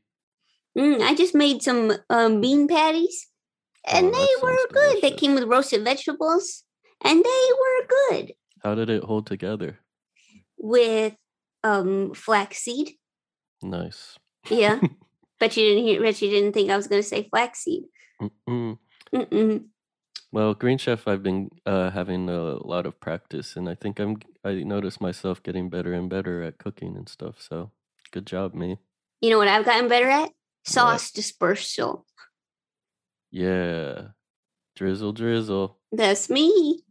Mm, I just made some um, bean patties, and Oh, they were good. They came with roasted vegetables, and they were good How did it hold together? with um, flaxseed. Nice. Yeah, but you didn't hear. Bet you didn't think I was going to say flaxseed. Mm-mm. Mm-mm. Well, Green Chef, I've been uh, having a lot of practice, and I think I'm. I notice myself getting better and better at cooking and stuff. So, good job, me. You know what I've gotten better at? Sauce dispersal. Yeah, drizzle, drizzle. That's me.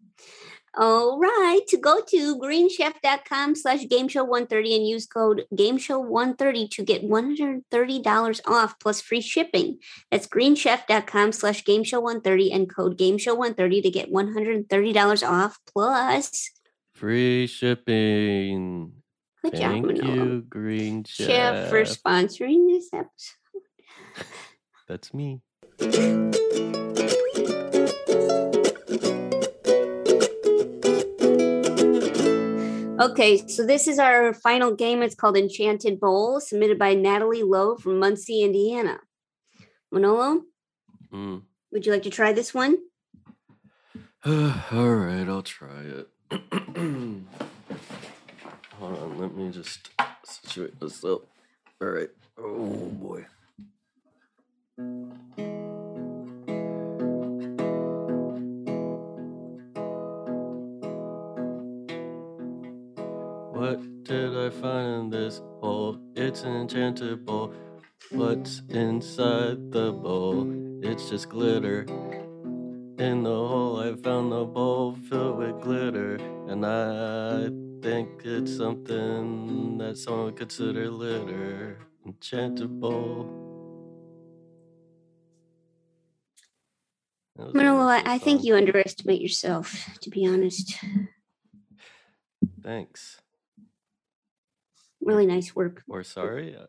All right. To go to greenchef.com slash gameshow130 and use code gameshow130 to get $130 off plus free shipping. That's greenchef.com slash gameshow130 and code gameshow130 to get $130 off plus Free shipping. Good job, Thank Manolo. you, Green Chef. chef for sponsoring this episode. That's me. Okay, so this is our final game. It's called Enchanted Bowl, submitted by Natalie Lowe from Muncie, Indiana. Manolo, Mm. would you like to try this one? All right, I'll try it. Hold on, let me just situate this up. All right. Oh boy. What did I find in this bowl? It's an enchanted bowl. What's inside the bowl? It's just glitter. In the hole, I found the bowl filled with glitter, and I think it's something that someone would consider litter. Enchanted bowl. Manolo, I, I think you underestimate yourself, to be honest. Thanks. Really nice work. Or sorry. uh,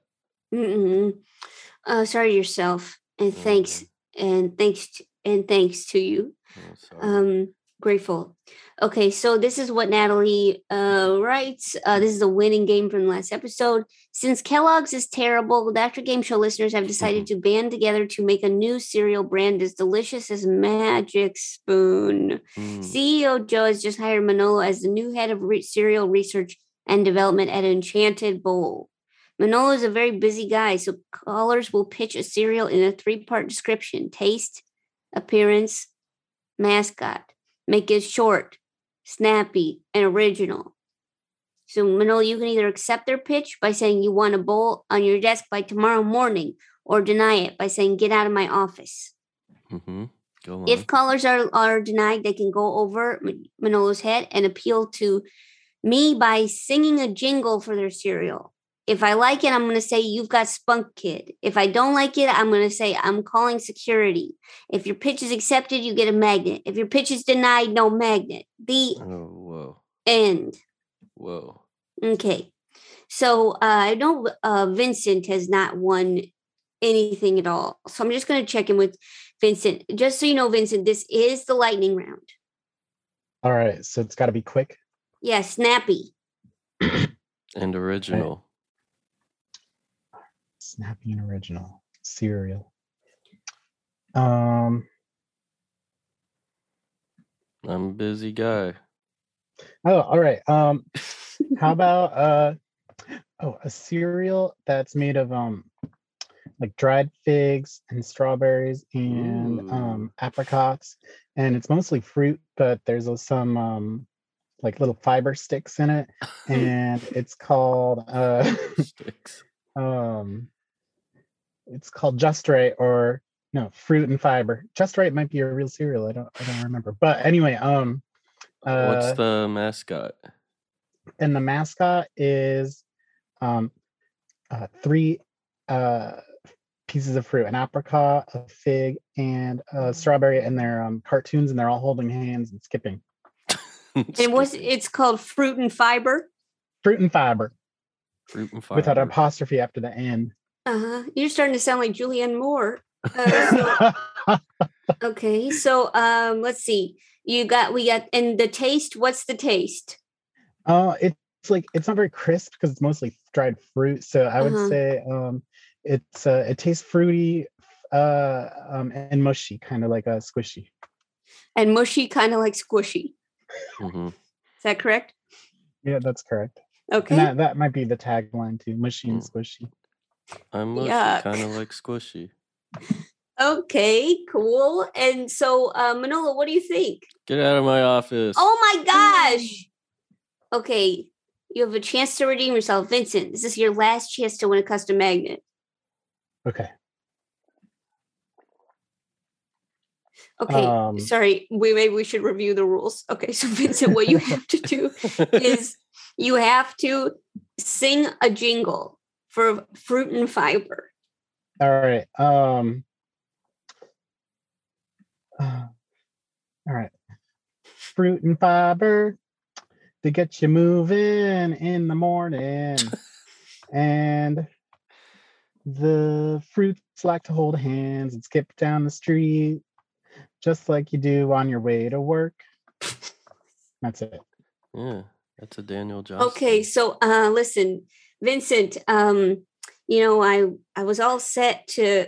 Mm-mm. Uh, sorry yourself, and thanks, and thanks, and thanks to you. Um, grateful. Okay, so this is what Natalie uh, writes. Uh, this is a winning game from the last episode. Since Kellogg's is terrible, the After Game Show listeners have decided to band together to make a new cereal brand as delicious as Magic Spoon. CEO Joe has just hired Manolo as the new head of re- cereal research and development at Enchanted Bowl. Manolo is a very busy guy, so callers will pitch a cereal in a three part description taste, appearance, mascot. Make it short, snappy, and original. So, Manolo, you can either accept their pitch by saying you want a bowl on your desk by tomorrow morning, or deny it by saying, get out of my office. Mm-hmm. Go on. If callers are, are denied, they can go over Manolo's head and appeal to me by singing a jingle for their cereal. If I like it, I'm going to say, You've got spunk, kid. If I don't like it, I'm going to say, I'm calling security. If your pitch is accepted, you get a magnet. If your pitch is denied, no magnet. The Oh, whoa. end. Whoa. Okay. So uh, I know uh, Vincent has not won anything at all. So I'm just going to check in with Vincent. Just so you know, Vincent, this is the lightning round. All right, so it's got to be quick. Yeah, snappy. And original. Snappy and original cereal. Um. I'm a busy guy. Oh, all right. Um, how about uh, oh, a cereal that's made of um, like dried figs and strawberries and um apricots, and it's mostly fruit, but there's some um, like little fiber sticks in it, and it's called uh, um, it's called Just Right or no fruit and fiber. Just Right might be a real cereal. I don't I don't remember, but anyway, um. What's uh, the mascot? and the mascot is um uh, three uh pieces of fruit an apricot a fig and a strawberry and they're um cartoons and they're all holding hands and skipping And what's it's called fruit and fiber. fruit and fiber Fruit and with an apostrophe after the n Uh-huh. You're starting to sound like Julianne Moore. Uh, so- okay, so um, let's see. You got we got and the taste. What's the taste? uh it's like it's not very crisp because it's mostly dried fruit so i would Uh-huh. say um it's uh it tastes fruity uh um and mushy kind of like a squishy And mushy, kind of like squishy. Mm-hmm. Is that correct? yeah that's correct Okay. and that, that might be the tagline too mushy and squishy I'm mushy, Yuck. kind of like squishy. Okay, cool. And so, uh, Manolo, what do you think? Get out of my office. Oh my gosh. Okay, you have a chance to redeem yourself. Vincent, this is your last chance to win a custom magnet. okay Okay, Um, sorry. We maybe we should review the rules. Okay, so Vincent, what you have to do is you have to sing a jingle for fruit and fiber. All right. Um. uh, all right. Fruit and fiber to get you moving in the morning, and the fruits like to hold hands and skip down the street, just like you do on your way to work. That's it. Yeah, that's a Daniel Johnston. Okay, so uh listen, Vincent, um, you know, I I was all set to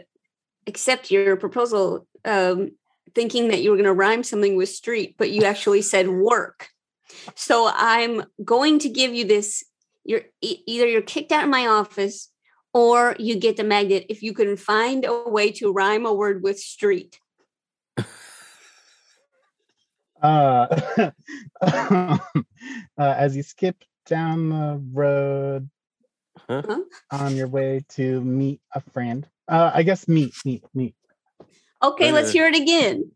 accept your proposal, um, thinking that you were gonna rhyme something with street, but you actually said work. So I'm going to give you this. You're e- either you're kicked out of my office or you get the magnet if you can find a way to rhyme a word with street. Uh, uh, as you skip down the road on your way to meet a friend. Uh, I guess meet, meet, meet. Okay, let's Uh, hear it again.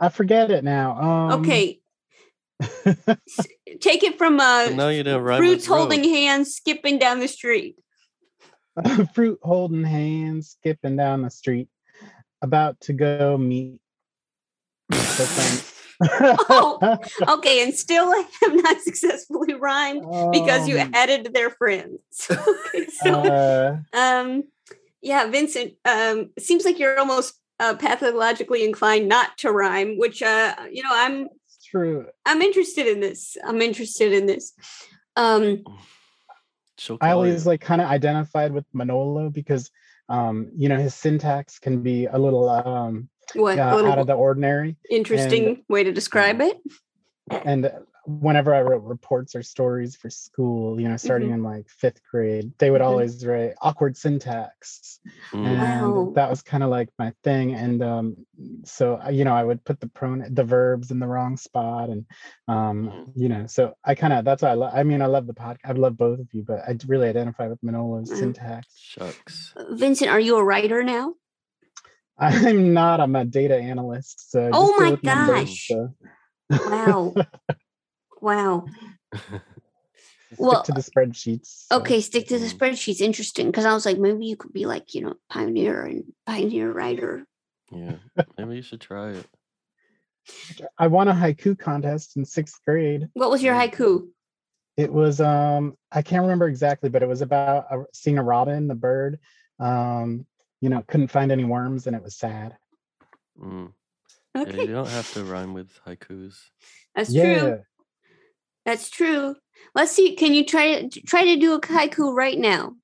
I forget it now. Um, Okay. Take it from uh, no, you didn't rhyme fruits holding road. hands, skipping down the street. fruit holding hands, skipping down the street, about to go meet. The friend. oh, okay, and still I have not successfully rhymed because you Um, added their friends. okay, so Uh, um, yeah, Vincent, um, seems like you're almost uh, pathologically inclined not to rhyme, which uh, you know, I'm true. I'm interested in this. I'm interested in this. Um, I always like kind of identified with Manolo because um, you know his syntax can be a little um What, a uh, little out of the ordinary. interesting way to describe it. And, and whenever I wrote reports or stories for school, you know, starting Mhm. in like fifth grade, they would Mhm. always write awkward syntax. Mm. And Wow. that was kind of like my thing. And um, so you know, I would put the pron the verbs in the wrong spot, and um, you know, so I kind of that's why I love. I mean, I love the podcast. I love both of you, but I really identify with Manolo's Mm. syntax. Shucks. Vincent, are you a writer now? I'm not. I'm a data analyst. So Oh my with numbers, gosh. so Wow. wow. stick Well, to the spreadsheets. Okay, stick to the spreadsheets. Interesting, because I was like, maybe you could be like, you know, pioneer and pioneer writer. Yeah, maybe you should try it. I won a haiku contest in sixth grade. What was your haiku? It was um I can't remember exactly, but it was about a, seeing a robin, the bird. Um, you know, couldn't find any worms, and it was sad. Mm. Yeah, Okay. you don't have to rhyme with haikus. That's Yeah. true. That's true. Let's see. Can you try to try to do a haiku right now?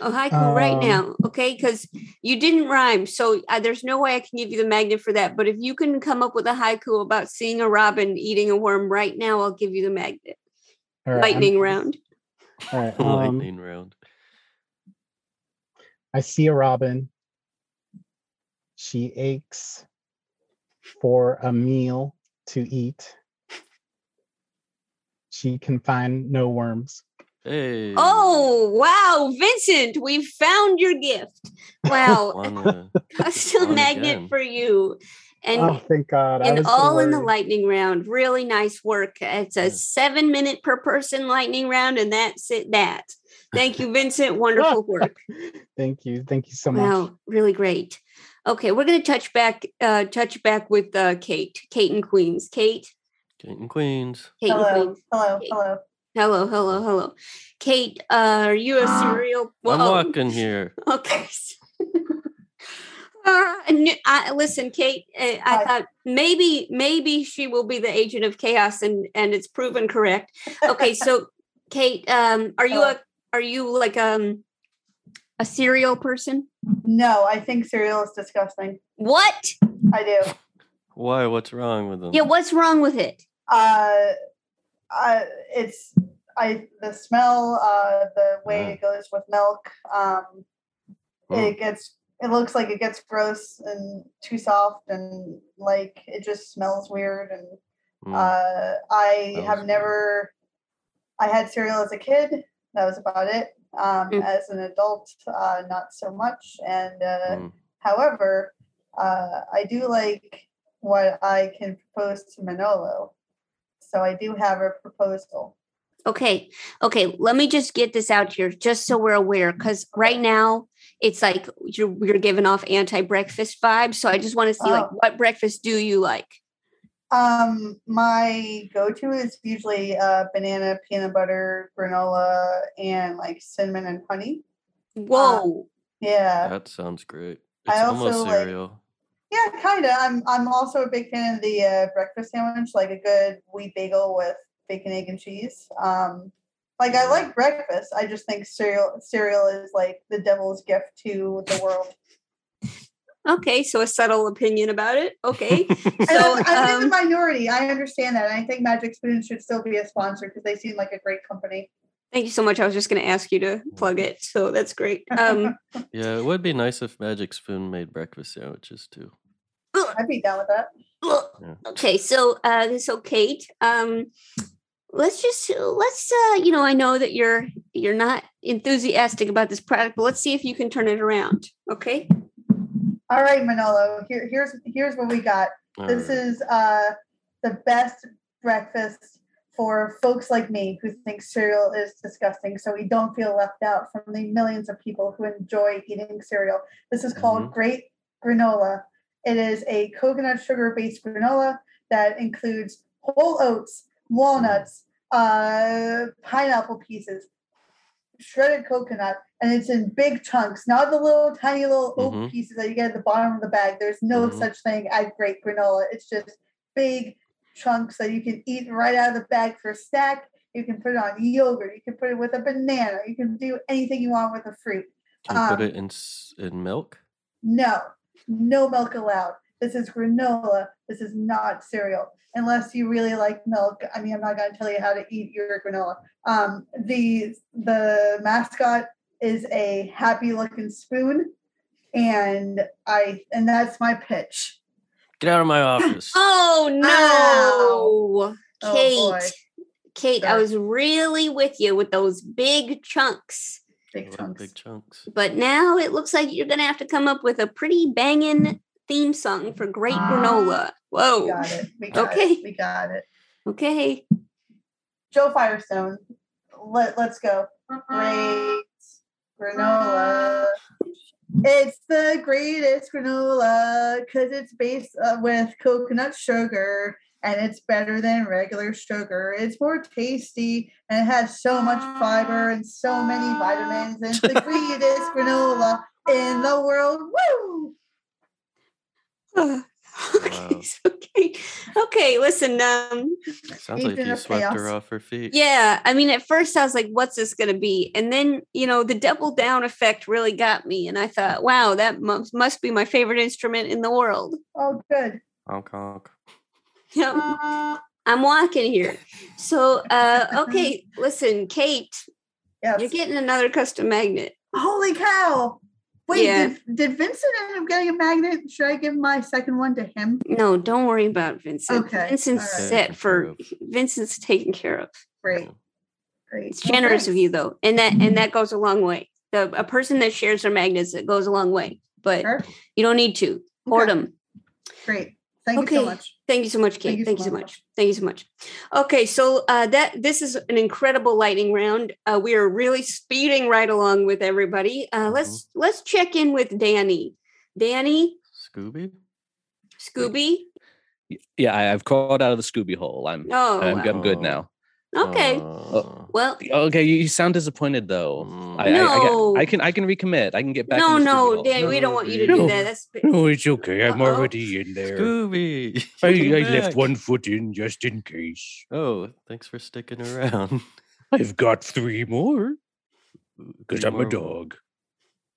A haiku right Um, now, okay? Because you didn't rhyme, so uh, there's no way I can give you the magnet for that. But if you can come up with a haiku about seeing a robin eating a worm right now, I'll give you the magnet. All right, I'm- Lightning round. All right. Um, Lightning round. I see a robin. She aches for a meal to eat. She can find no worms. Hey. Oh wow, Vincent, we found your gift. Wow, Wanna- custom magnet again. for you. And oh, thank God! And was so all in the lightning round. Really nice work. It's a seven minute per person lightning round, and that's it. That. Thank you, Vincent. Wonderful work. Thank you, thank you so much. Wow, really great. Okay, we're gonna touch back, uh, touch back with uh, Kate, Kate and Queens. Kate, King and Queens. Kate and Queens. hello, Kate. hello. Hello, hello, hello. Kate, uh, are you a serial? I'm Whoa. walking here. Okay. Uh, I listen, Kate. uh, I thought maybe maybe she will be the agent of chaos, and and it's proven correct. Okay, so Kate, um, are you a are you like um a cereal person? No, I think cereal is disgusting. What? I do. Why? What's wrong with them? Yeah, what's wrong with it? Uh, uh, it's I the smell, uh, the way it goes with milk. Um, it gets it looks like it gets gross and too soft and like it just smells weird and Mm. uh, I Smells have never. I had cereal as a kid. That was about it. Um, Mm. As an adult, uh, not so much. And uh, Mm. however, uh, I do like what I can propose to Manolo. So I do have a proposal. Okay, okay. Let me just get this out here, just so we're aware, because right now it's like you're you're giving off anti-breakfast vibes. So I just want to see, like, Oh. what breakfast do you like? Um, my go-to is usually uh, banana, peanut butter, granola, and like cinnamon and honey. Whoa. Yeah. That sounds great. I also almost like- cereal. Yeah, kind of. I'm I'm also a big fan of the uh, breakfast sandwich, like a good wheat bagel with bacon, egg, and cheese. Um, like I like breakfast. I just think cereal cereal is like the devil's gift to the world. Okay, so a subtle opinion about it. Okay, so I'm, I'm in the um, minority. I understand that. And I think Magic Spoon should still be a sponsor because they seem like a great company. Thank you so much. I was just going to ask you to plug it, so that's great. Um, Yeah, it would be nice if Magic Spoon made breakfast sandwiches too. I'd be down with that. okay, so uh, so Kate, um, let's just let's uh, you know, I know that you're you're not enthusiastic about this product, but let's see if you can turn it around. Okay. All right, Manolo. Here, here's here's what we got. this Alright. is uh, the best breakfast for folks like me who think cereal is disgusting, so we don't feel left out from the millions of people who enjoy eating cereal. This is called Great Granola. It is a coconut sugar based granola that includes whole oats, walnuts, uh, pineapple pieces, shredded coconut, and it's in big chunks, not the little tiny little oat Mhm. pieces that you get at the bottom of the bag. There's no Mhm. such thing as great granola. It's just big chunks that you can eat right out of the bag for a snack. You can put it on yogurt. You can put it with a banana. You can do anything you want with a fruit. Can you put Um, it in in milk? No, no milk allowed. This is granola. This is not cereal. Unless you really like milk. I mean, I'm not going to tell you how to eat your granola. Um, the the mascot is a happy looking spoon, and I and that's my pitch. Get out of my office. Oh no, Oh, Kate. boy. Kate, I was really with you with those big chunks. Big chunks. Big chunks. But now it looks like you're gonna have to come up with a pretty banging theme song for Great Granola. Whoa. We got it. We got Okay. it. We got it. Okay. Joe Firestone. Let Let's go. Great granola. It's the greatest granola because it's based uh, with coconut sugar and it's better than regular sugar. It's more tasty and it has so much fiber and so many vitamins. And It's the greatest granola in the world. Woo! okay, okay. Okay, listen, um Sounds like you of swept her off her feet. yeah, I mean at first I was like, what's this gonna be? And then, you know, the double down effect really got me, and I thought, wow, that must must be my favorite instrument in the world. Oh, good. Honk honk. Yeah. I'm walking here. So uh okay, listen, Kate. Yes. You're getting another custom magnet. Holy cow! Wait, Yeah. did, did Vincent end up getting a magnet? Should I give my second one to him? No, don't worry about Vincent. Okay, Vincent's all right. set for Vincent's taken care of. Great. Great. It's generous of you though. And that and that goes a long way. The, a person that shares their magnets it goes a long way. But you don't need to. Hoard them. Great. Thank you so much. Thank you so much, Kate. you Thank you so much. Thank you so much. Okay, so uh, that this is an incredible lightning round. Uh, we are really speeding right along with everybody. Uh, let's let's check in with Danny. Danny, Scooby? Scooby. Yeah, I, I've crawled out of the Scooby hole. I'm Oh, I'm, I'm good now. Okay. Oh, well, okay, you, you sound disappointed though. Mm. I, I, I, No. can, I can I can recommit. I can get back. no, in the Scooby no, hole. We don't want you to do that. That's No, it's okay. I'm Uh-oh. already in there. Scooby. I, Come I left one foot in just in case. Oh, thanks for sticking around. I've got three more because I'm a dog.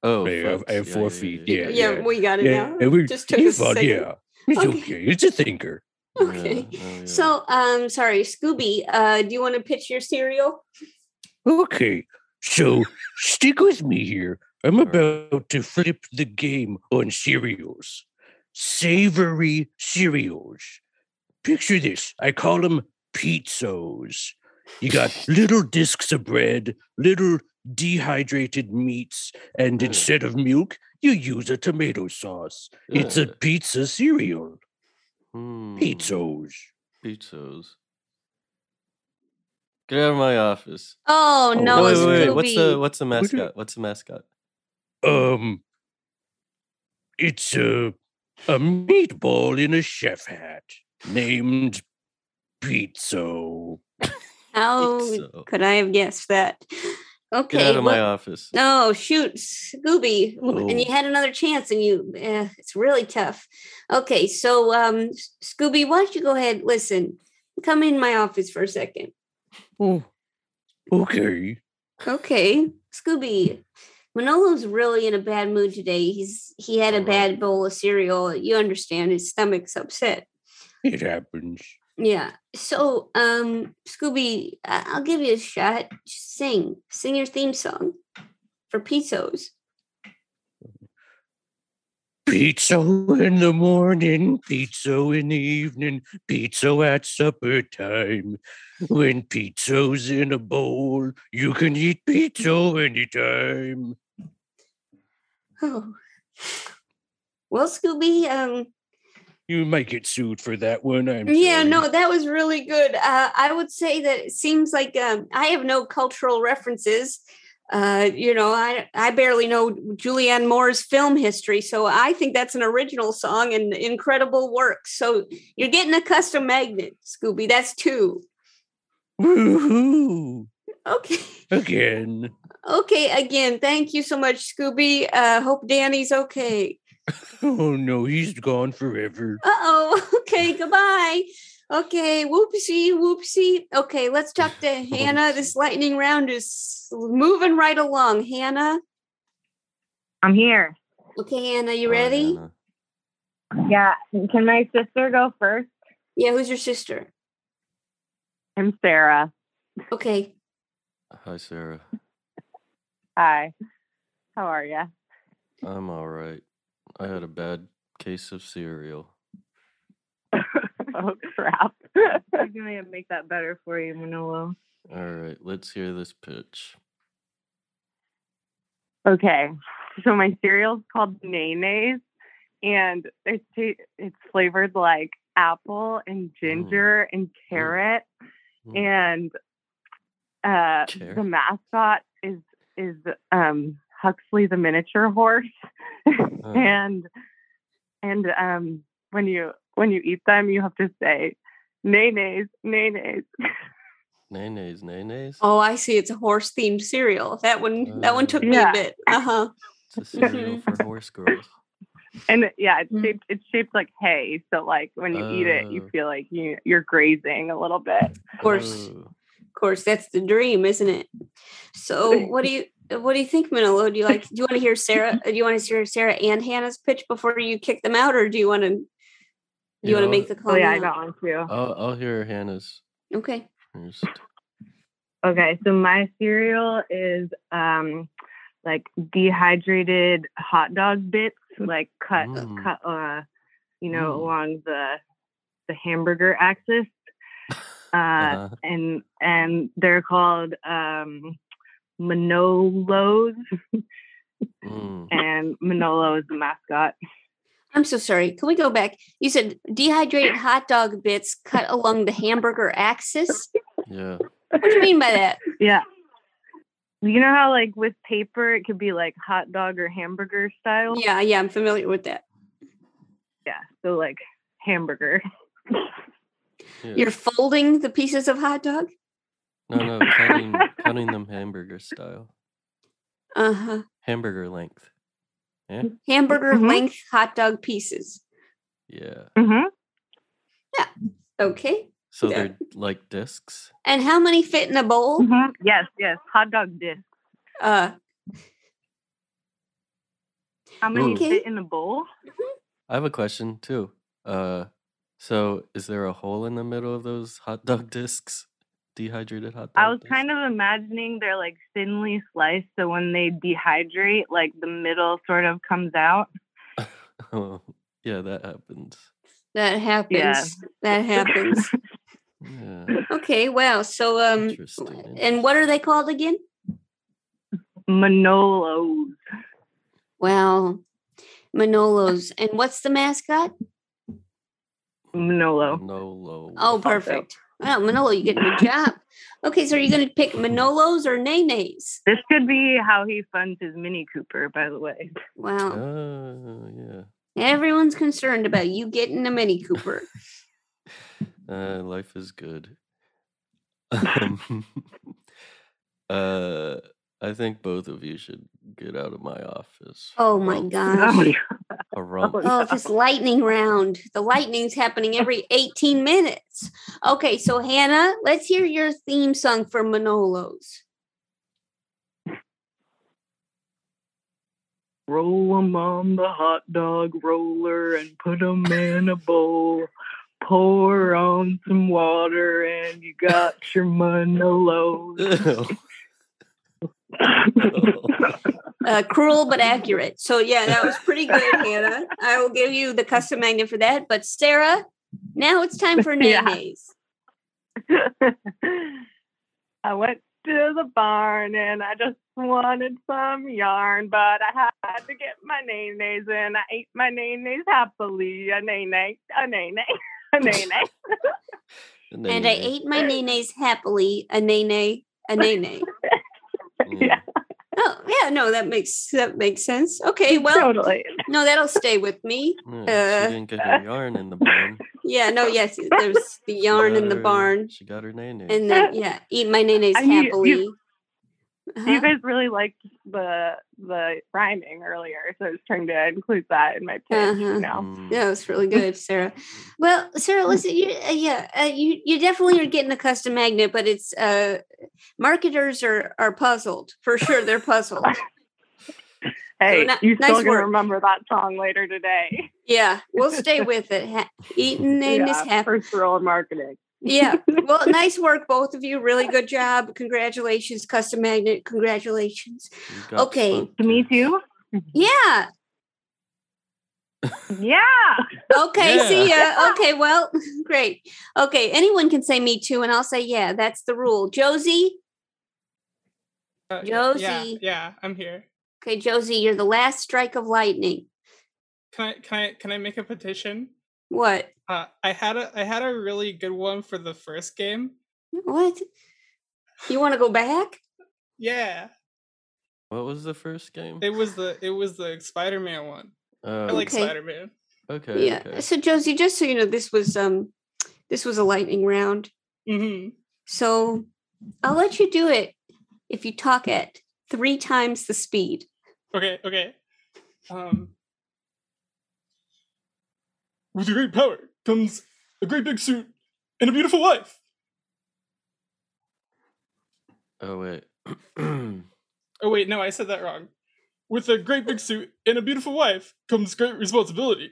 Oh, I have, I have four Yeah, feet. yeah, Yeah, Yeah, yeah. we got it yeah, now. yeah, we- Just took you us a thought, second. Yeah, it's Okay. okay. It's a thinker. Okay. So, um, sorry, Scooby. Uh, do you want to pitch your cereal? Okay, so stick with me here. I'm about to flip the game on cereals. Savory cereals. Picture this. I call them pizzos. You got little discs of bread, little dehydrated meats, and instead of milk, you use a tomato sauce. It's a pizza cereal. Hmm. Pizzos. Pizzos. Get out of my office. Oh no, wait, wait, wait. What's the what's the mascot? What's the mascot? Um, it's a a meatball in a chef hat named Pizzo. How could I have guessed that? Okay. Get out of my office. No, shoot, Scooby. And you had another chance and you eh, it's really tough. Okay, so um Scooby, why don't you go ahead, listen, come in my office for a second. Oh, okay. Okay, Scooby. Manolo's really in a bad mood today. He's he had a bad bowl of cereal. You understand his stomach's upset. It happens. Yeah. So, um, Scooby, I'll give you a shot. Just sing, sing your theme song for Pizzos. Pizza in the morning, pizza in the evening, pizza at supper time. When pizza's in a bowl, you can eat pizza anytime. Oh. Well, Scooby, um, You might get sued for that one. I'm yeah, sorry. no, that was really good. Uh, I would say that it seems like um, I have no cultural references. Uh, you know, I I barely know Julianne Moore's film history, so I think that's an original song and incredible work. So you're getting a custom magnet, Scooby. That's two. Woohoo! Okay. Again. Okay, again, thank you so much, Scooby. Uh, hope Danny's okay. Oh no, he's gone forever. Uh oh. Okay, goodbye. Okay, whoopsie, whoopsie. Okay, let's talk to Hannah. This lightning round is moving right along. Hannah. I'm here. Okay, Hannah, you ready? Yeah. Can my sister go first? Yeah, who's your sister? I'm Sarah. Okay. Hi, Sarah. Hi. How are you? I'm all right. I had a bad case of cereal. oh crap. I'm gonna make that better for you, Manolo. All right, let's hear this pitch. Okay. So my cereal's called Naynays and it's ta- it's flavored like apple and ginger and carrot and uh the mascot is is um Huxley the miniature horse and and um when you when you eat them you have to say Naynays Naynays Nays, nays. Oh, I see. It's a horse themed cereal. That one that one took me a bit. Uh-huh. It's a cereal for horse girls. And yeah, it's shaped it's shaped like hay. So like when you eat it, you Oh. feel like you you're grazing a little bit. Of course. Of course, that's the dream, isn't it? So what do you what do you think, Manolo? Do you like do you want to hear Sarah do you want to hear Sarah and Hannah's pitch before you kick them out, or do you want to do you want to make the call? Oh yeah, I got one too. I'll, I'll hear Hannah's Okay. first. Okay, so my cereal is um like dehydrated hot dog bits, like cut Mm. cut uh you know Mm. along the the hamburger axis. Uh Uh-huh. and and they're called um Manolos Mm. and Manolo is the mascot. I'm so sorry. Can we go back? You said dehydrated hot dog bits cut along the hamburger axis. Yeah. What do you mean by that? Yeah. You know how like with paper it could be like hot dog or hamburger style? Yeah, yeah, I'm familiar with that. Yeah. So like hamburger. Yeah. You're folding the pieces of hot dog? No, no, cutting, cutting them hamburger style. Uh-huh. Hamburger length. Yeah? Hamburger Mhm. length hot dog pieces. Yeah. Mm-hmm. Yeah. Okay. So Yeah. they're like discs? And how many fit in a bowl? Mhm. Yes, yes. Hot dog disc. Uh How many Ooh. fit in a bowl? I have a question too. Uh, so is there a hole in the middle of those hot dog discs? Dehydrated hot dog I was discs? kind of imagining they're like thinly sliced, so when they dehydrate, like the middle sort of comes out. Oh, yeah, that happens. that happens. Yeah. That happens. Yeah. okay, wow. So um Interesting. and what are they called again? Manolos. Wow. Manolos. And what's the mascot? Manolo. Manolo. Oh, perfect. Wow, Manolo, you get a good job. Okay, so are you gonna pick Manolos or Nays? This could be how he funds his Mini Cooper, by the way. Wow. Oh, yeah. Everyone's concerned about you getting a Mini Cooper. Uh, life is good. Um, uh, I think both of you should get out of my office. Oh my gosh. Harumph. Oh, this lightning round. The lightning's happening every 18 minutes. Okay, so Hannah, let's hear your theme song for Manolos. Roll 'em on the hot dog roller and put 'em in a bowl. pour on some water and you got your Manolos. Oh. Oh. Uh, cruel but accurate. So yeah, that was pretty good, Hannah. I will give you the custom magnet for that. But Sarah, now it's time for Yeah. I went to the barn and I just wanted some yarn, but I had to get my nay nays in. I ate my nay nays happily. A nay nay, a nay nay, a nay nay. And I ate my nays happily. A nay nay, a nay nay. yeah. Oh yeah, no, that makes that makes sense. Okay, well, Totally. no, that'll stay with me. Yeah, Uh, she didn't get her yarn in the barn. yeah, no, yes, there's the yarn in the Her- barn, She got her name. and then yeah, eat my nays I mean, you- happily. Uh-huh. You guys really liked the the rhyming earlier, so I was trying to include that in my pitch. Uh-huh. You know. Mm. Yeah, it's really good, Sarah. Well, Sarah, listen, you, uh, yeah, uh, you you definitely are getting a custom magnet, but it's uh, marketers are are puzzled for sure. They're puzzled. Hey, ni- you still nice gonna work. remember that song later today. Yeah, we'll stay with it. Ha- eating name is Yeah, happy. First rule of marketing. Yeah. Well, nice work, both of you. Really good job. Congratulations, custom magnet. Congratulations. got Okay. Me too. Yeah. Yeah. Okay. Yeah. See ya. Okay. Well, great. Okay. Anyone can say me too, and I'll say yeah. That's the rule. Josie. Uh, Josie. Yeah, yeah, I'm here. Okay, Josie, you're the last strike of lightning. Can I can I can I make a petition? What? Uh, I had a I had a really good one for the first game. What? You want to go back? Yeah, What was the first game? it was the it was the Spider Man one. Uh, I like Okay. Spider Man. Okay. yeah. okay. So Josie, just so you know, this was um, this was a lightning round. Mm-hmm. So I'll let you do it if you talk at three times the speed. Okay, okay. Um, with a great power comes a great big suit and a beautiful wife. Oh wait. Oh wait, no, I said that wrong. With a great big suit and a beautiful wife comes great responsibility.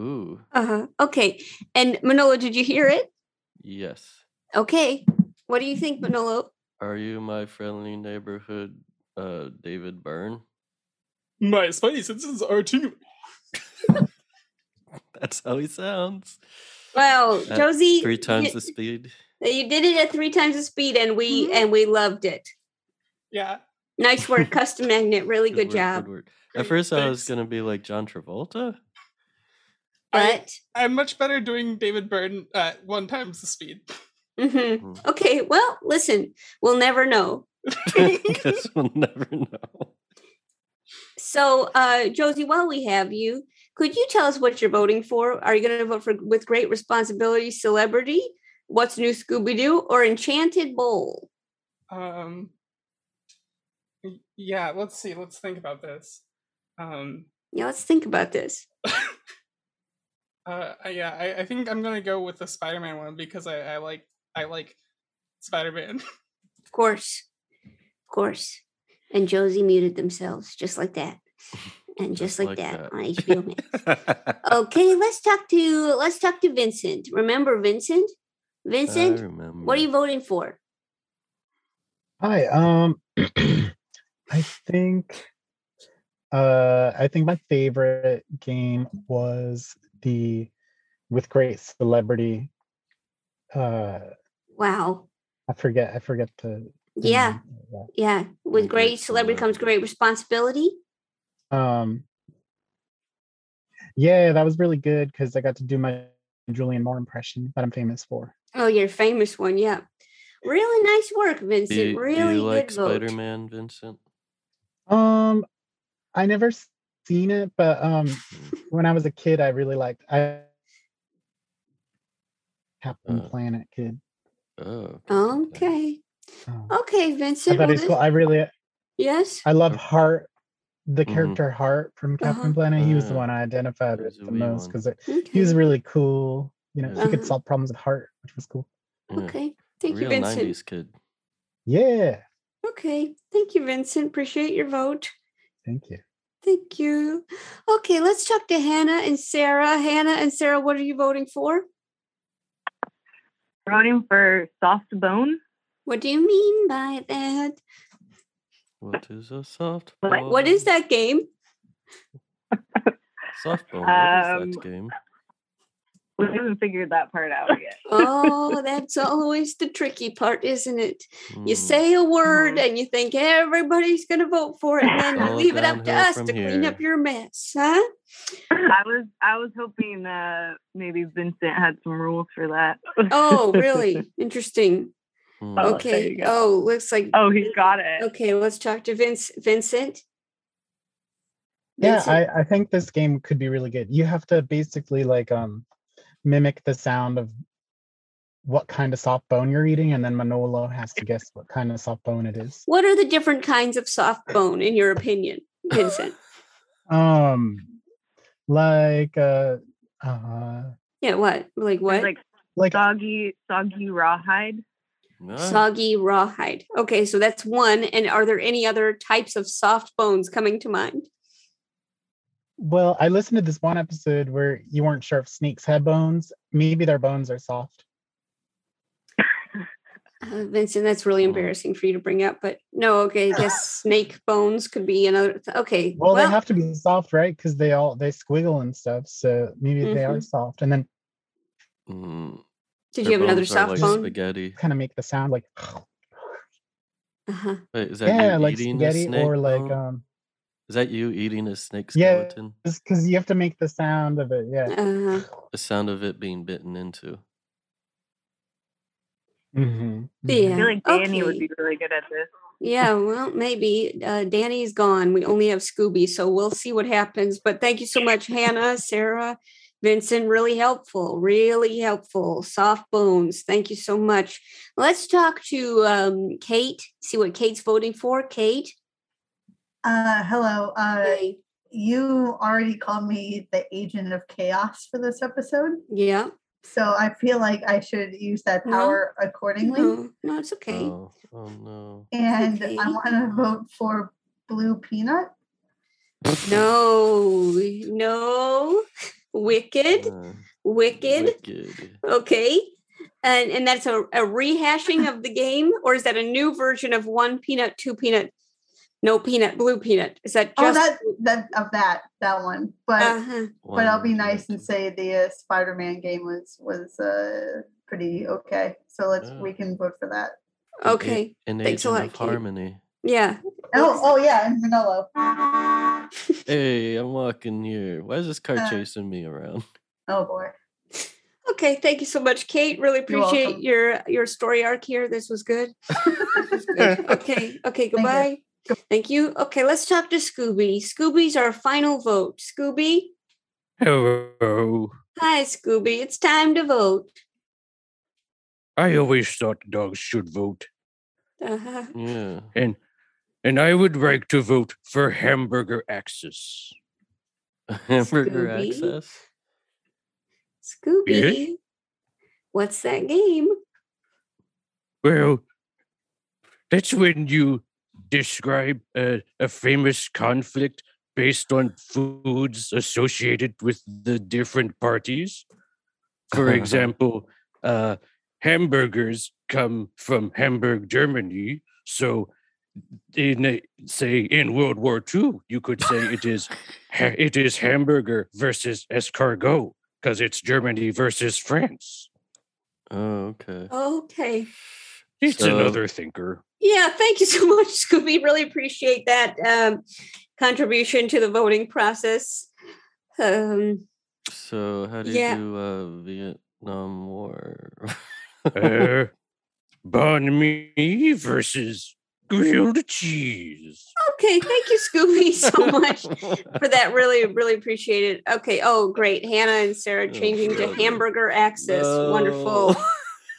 Ooh. Uh huh. Okay. And Manolo, did you hear it? Yes. Okay. What do you think, Manolo? Are you my friendly neighborhood, uh, David Byrne? My spidey senses are tingling. That's how he sounds. Well, At Josie, Three times you, the speed. you did it at three times the speed, and we and we loved it. Yeah. Nice work, custom magnet. Really good, work, job. work. At first, I was gonna be like John Travolta. But I'm much better doing David Byrne at one times the speed. hmm okay, well, listen, we'll never know. Guess we'll never know. So, uh, Josie, while we have you, could you tell us what you're voting for? Are you going to vote for with great responsibility, celebrity, what's new, Scooby Doo, or Enchanted Bowl? Um. Yeah, let's see. Let's think about this. Um. Yeah, let's think about this. Uh. I- Yeah. I, I think I'm gonna go with the Spider-Man one because I, I like I like Spider-Man. Of course, of course. And Josie muted themselves just like that, and just, like, like that, that. on HBO Max. okay, let's talk to let's talk to Vincent. Remember Vincent? Vincent, remember. what are you voting for? Hi. Um, I think, uh, I think my favorite game was the with great celebrity. Uh, Wow. I forget. I forget the. the Yeah. name. Yeah. With great celebrity comes great responsibility. Um. Yeah, that was really good because I got to do my Julianne Moore impression that I'm famous for. Oh, your famous one, yeah. Really nice work, Do Vincent. you, do really you like good. Spider-Man, Vincent? Um, I never seen it, but um, when I was a kid, I really liked I Captain Uh, Planet kid. Oh. Okay. Okay, I Vincent. thought well, he's cool. I really, yes. I love Heart, the Mhm. character Heart from Captain Uh-huh. Planet. He was the Ah, one I identified he with the most because Okay. he was really cool. You know, he Uh-huh. could solve problems with Heart, which was cool. Yeah. Okay. Thank you, Vincent. 90s kid. Yeah, Okay. Thank you, Vincent. Appreciate your vote. thank you. Thank you. Okay, let's talk to Hannah and Sarah. Hannah and Sarah, what are you voting for? voting for soft bone. What do you mean by that? What is a soft What, what is that game? Softball. What Um, is that game? We haven't figured that part out yet. Oh, that's always the tricky part, isn't it? Hmm. You say a word and you think everybody's going to vote for it, and then you All leave it up to us from to clean up your mess, huh? I was I was hoping uh maybe Vincent had some rules for that. Oh, really? Interesting. Oh, Okay. go. Oh, looks like. Oh, he's got it. Okay, let's talk to Vince. Vincent. Yeah, I, I think this game could be really good. You have to basically like um mimic the sound of what kind of soft bone you're eating, and then Manolo has to guess what kind of soft bone it is. What are the different kinds of soft bone, in your opinion, Vincent? Um like uh uh yeah, what? Like what? Like like soggy soggy rawhide. Soggy rawhide. Okay, so that's one. And are there any other types of soft bones coming to mind? well, I listened to this one episode where you weren't sure if snakes had bones. Maybe their bones are soft. Uh, Vincent, that's really embarrassing for you to bring up, but no, okay, I guess snake bones could be another. Th- okay, Well, they have to be soft, right? Because they all they squiggle and stuff. So maybe they are Mhm. soft. And then Mm. Did Their you have another bones are soft like bone? Spaghetti. kind of make the sound like Uh-huh. Wait, is that yeah, you like eating spaghetti a snake or like bone? um Is that you eating a snake yeah, because you have to make the sound of it. Yeah. Uh-huh. The sound of it being bitten into. Mm-hmm. Yeah. I feel like Danny would be really good at this. Yeah, well, maybe. Uh, Danny's gone. We only have Scooby, so we'll see what happens. But thank you so much, Hannah, Sarah, Vincent. Really helpful. Really helpful. Soft bones. Thank you so much. Let's talk to um, Kate. See what Kate's voting for. Kate. Uh, hello. Uh, you already called me the agent of chaos for this episode. Yeah. So I feel like I should use that No. power accordingly. No, no, it's okay. Oh, oh no. And okay. I want to vote for Blue Peanut. No, no. Wicked. Uh, Wicked. wicked. Okay. And and that's a, a rehashing of the game, or is that a new version of one peanut, two peanut, no peanut, blue peanut? Is that Oh, that that of that that one. But Uh-huh. but I'll be nice and say the uh, Spider-Man game was was uh, pretty okay. So let's Oh. we can vote for that. okay? An Thanks a lot, of Kate. harmony. Yeah. Oh oh yeah, and Manolo. Hey, I'm walking here. Why is this car Uh, chasing me around? Oh boy. Okay. Thank you so much, Kate. Really appreciate your your story arc here. This was good. This was good. Okay. Okay. Goodbye. Thank you. Okay. Let's talk to Scooby. Scooby's our final vote. Scooby. Hello. Hi, Scooby. It's time to vote. I always thought dogs should vote. Uh-huh. Yeah. And and I would like to vote for hamburger access. Hamburger Scooby? access. Scooby. What's that game? Well, that's when you describe a, a famous conflict based on foods associated with the different parties. For example, uh, hamburgers come from Hamburg, Germany. So, in a, say in World War II, you could say it is it is hamburger versus escargot because it's Germany versus France. Oh, okay. Okay. It's So- another thinker. Yeah, thank you so much, Scooby. Really appreciate that um, contribution to the voting process. Um, So how do Yeah. you do uh, Vietnam War? uh, banh mi versus grilled cheese. okay, thank you, Scooby, so much for that. Really, really appreciate it. Okay, oh, great. Hannah and Sarah changing to hamburger access. Wonderful.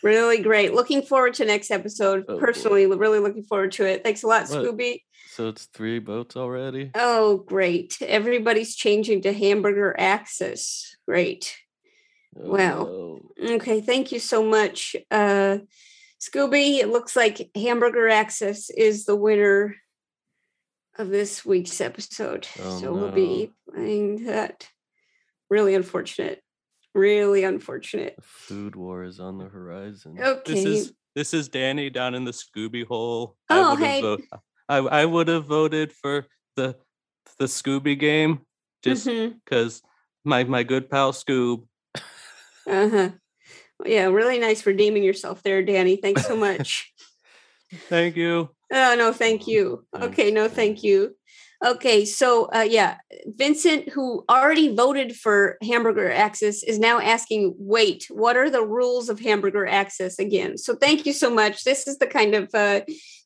Really great. Looking forward to next episode. Personally, really looking forward to it. Thanks a lot, What? Scooby. so it's three boats already. Oh, great. Everybody's changing to hamburger access. Great. Oh, Wow. Okay, thank you so much. Uh Scooby, it looks like Hamburger Access is the winner of this week's episode. Oh, so we'll be playing that. Really unfortunate. Really unfortunate. Food war is on the horizon. Okay. This is this is Danny down in the Scooby hole. Oh, I would hey. have vo- I, I would have voted for the the Scooby game just because my my good pal Scoob. Uh-huh. Yeah, really nice redeeming yourself there, Danny. Thanks so much. Thank you. Oh no, thank you. Okay, no, thank you. Okay, so uh, yeah, Vincent, who already voted for Hamburger Access, is now asking, "Wait, what are the rules of Hamburger Access again?" So thank you so much. This is the kind of uh,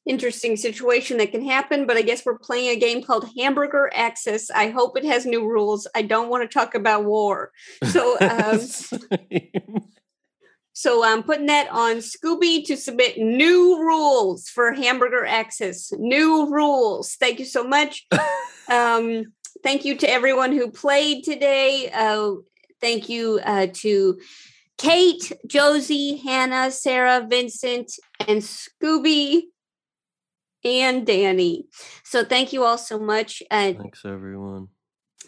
interesting situation that can happen. But I guess we're playing a game called Hamburger Access. I hope it has new rules. I don't want to talk about war, so. Um, So I'm putting that on Scooby to submit new rules for hamburger access. New rules. Thank you so much. um, thank you to everyone who played today. Uh, thank you uh, to Kate, Josie, Hannah, Sarah, Vincent, and Scooby and Danny. So thank you all so much. Uh, Thanks, everyone.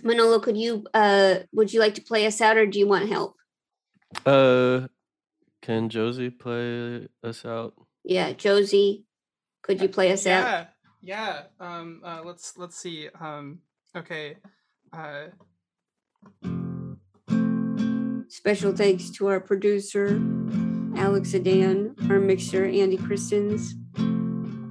Manolo, could you uh, would you like to play us out, or do you want help? Uh, can Josie play us out? Yeah, Josie, could you play us out? Yeah, yeah. Um, uh, let's let's see. Um, okay. Uh, Special thanks to our producer, Alex Adan, our mixer, Andy Christens.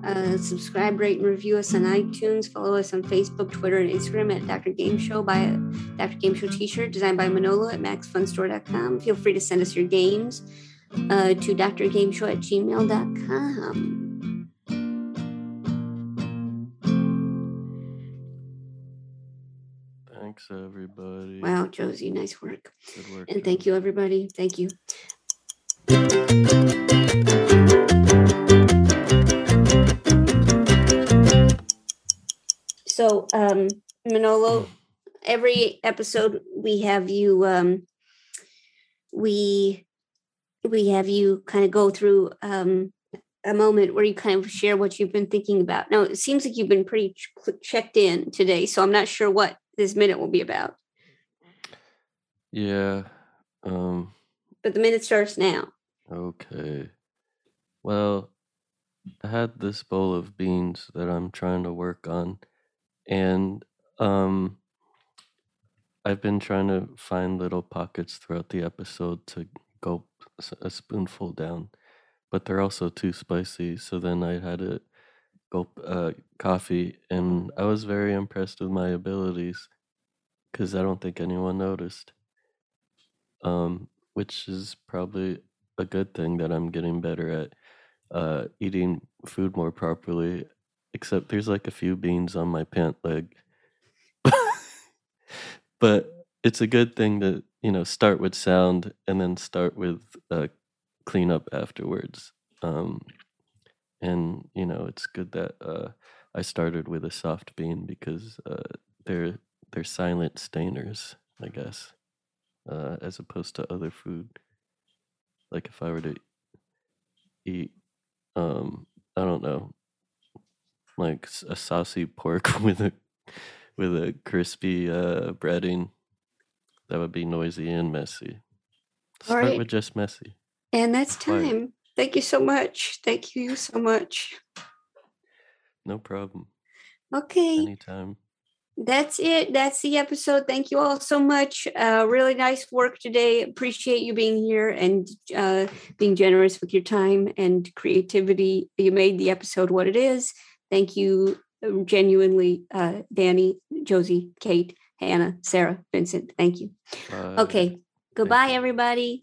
Uh, subscribe, rate, and review us on iTunes. Follow us on Facebook, Twitter, and Instagram at Dr. Game Show. Buy a Dr. Game Show t shirt designed by Manolo at maxfunstore.com. Feel free to send us your games uh, to drgameshow at gmail.com. Thanks, everybody. Wow, Josie, nice work. Good work. And thank you, everybody. Thank you. So, um, Manolo, every episode we have you, um, we we have you kind of go through um, a moment where you kind of share what you've been thinking about. Now, it seems like you've been pretty ch- checked in today, so I'm not sure what this minute will be about. Yeah. Um. But the minute starts now. Okay. Well, I had this bowl of beans that I'm trying to work on, and um, I've been trying to find little pockets throughout the episode to s- a spoonful down, but they're also too spicy. So then I had a gulp uh, coffee, and I was very impressed with my abilities because I don't think anyone noticed. Um, which is probably a good thing that I'm getting better at uh, eating food more properly. Except there's like a few beans on my pant leg. but it's a good thing to you know start with sound and then start with uh, cleanup afterwards. Um, and you know it's good that uh, I started with a soft bean because uh, they're they're silent stainers, I guess, uh, as opposed to other food. Like if I were to eat, um, I don't know, like a saucy pork with a with a crispy uh, breading, that would be noisy and messy. All Start right. with just messy. And that's time. Thank you so much. Thank you so much. No problem. Okay. Anytime. That's it. That's the episode. Thank you all so much. Uh, really nice work today. Appreciate you being here and uh, being generous with your time and creativity. You made the episode what it is. Thank you, uh, genuinely, uh, Danny, Josie, Kate, Hannah, Sarah, Vincent. Thank you. Bye. Okay. Goodbye, everybody.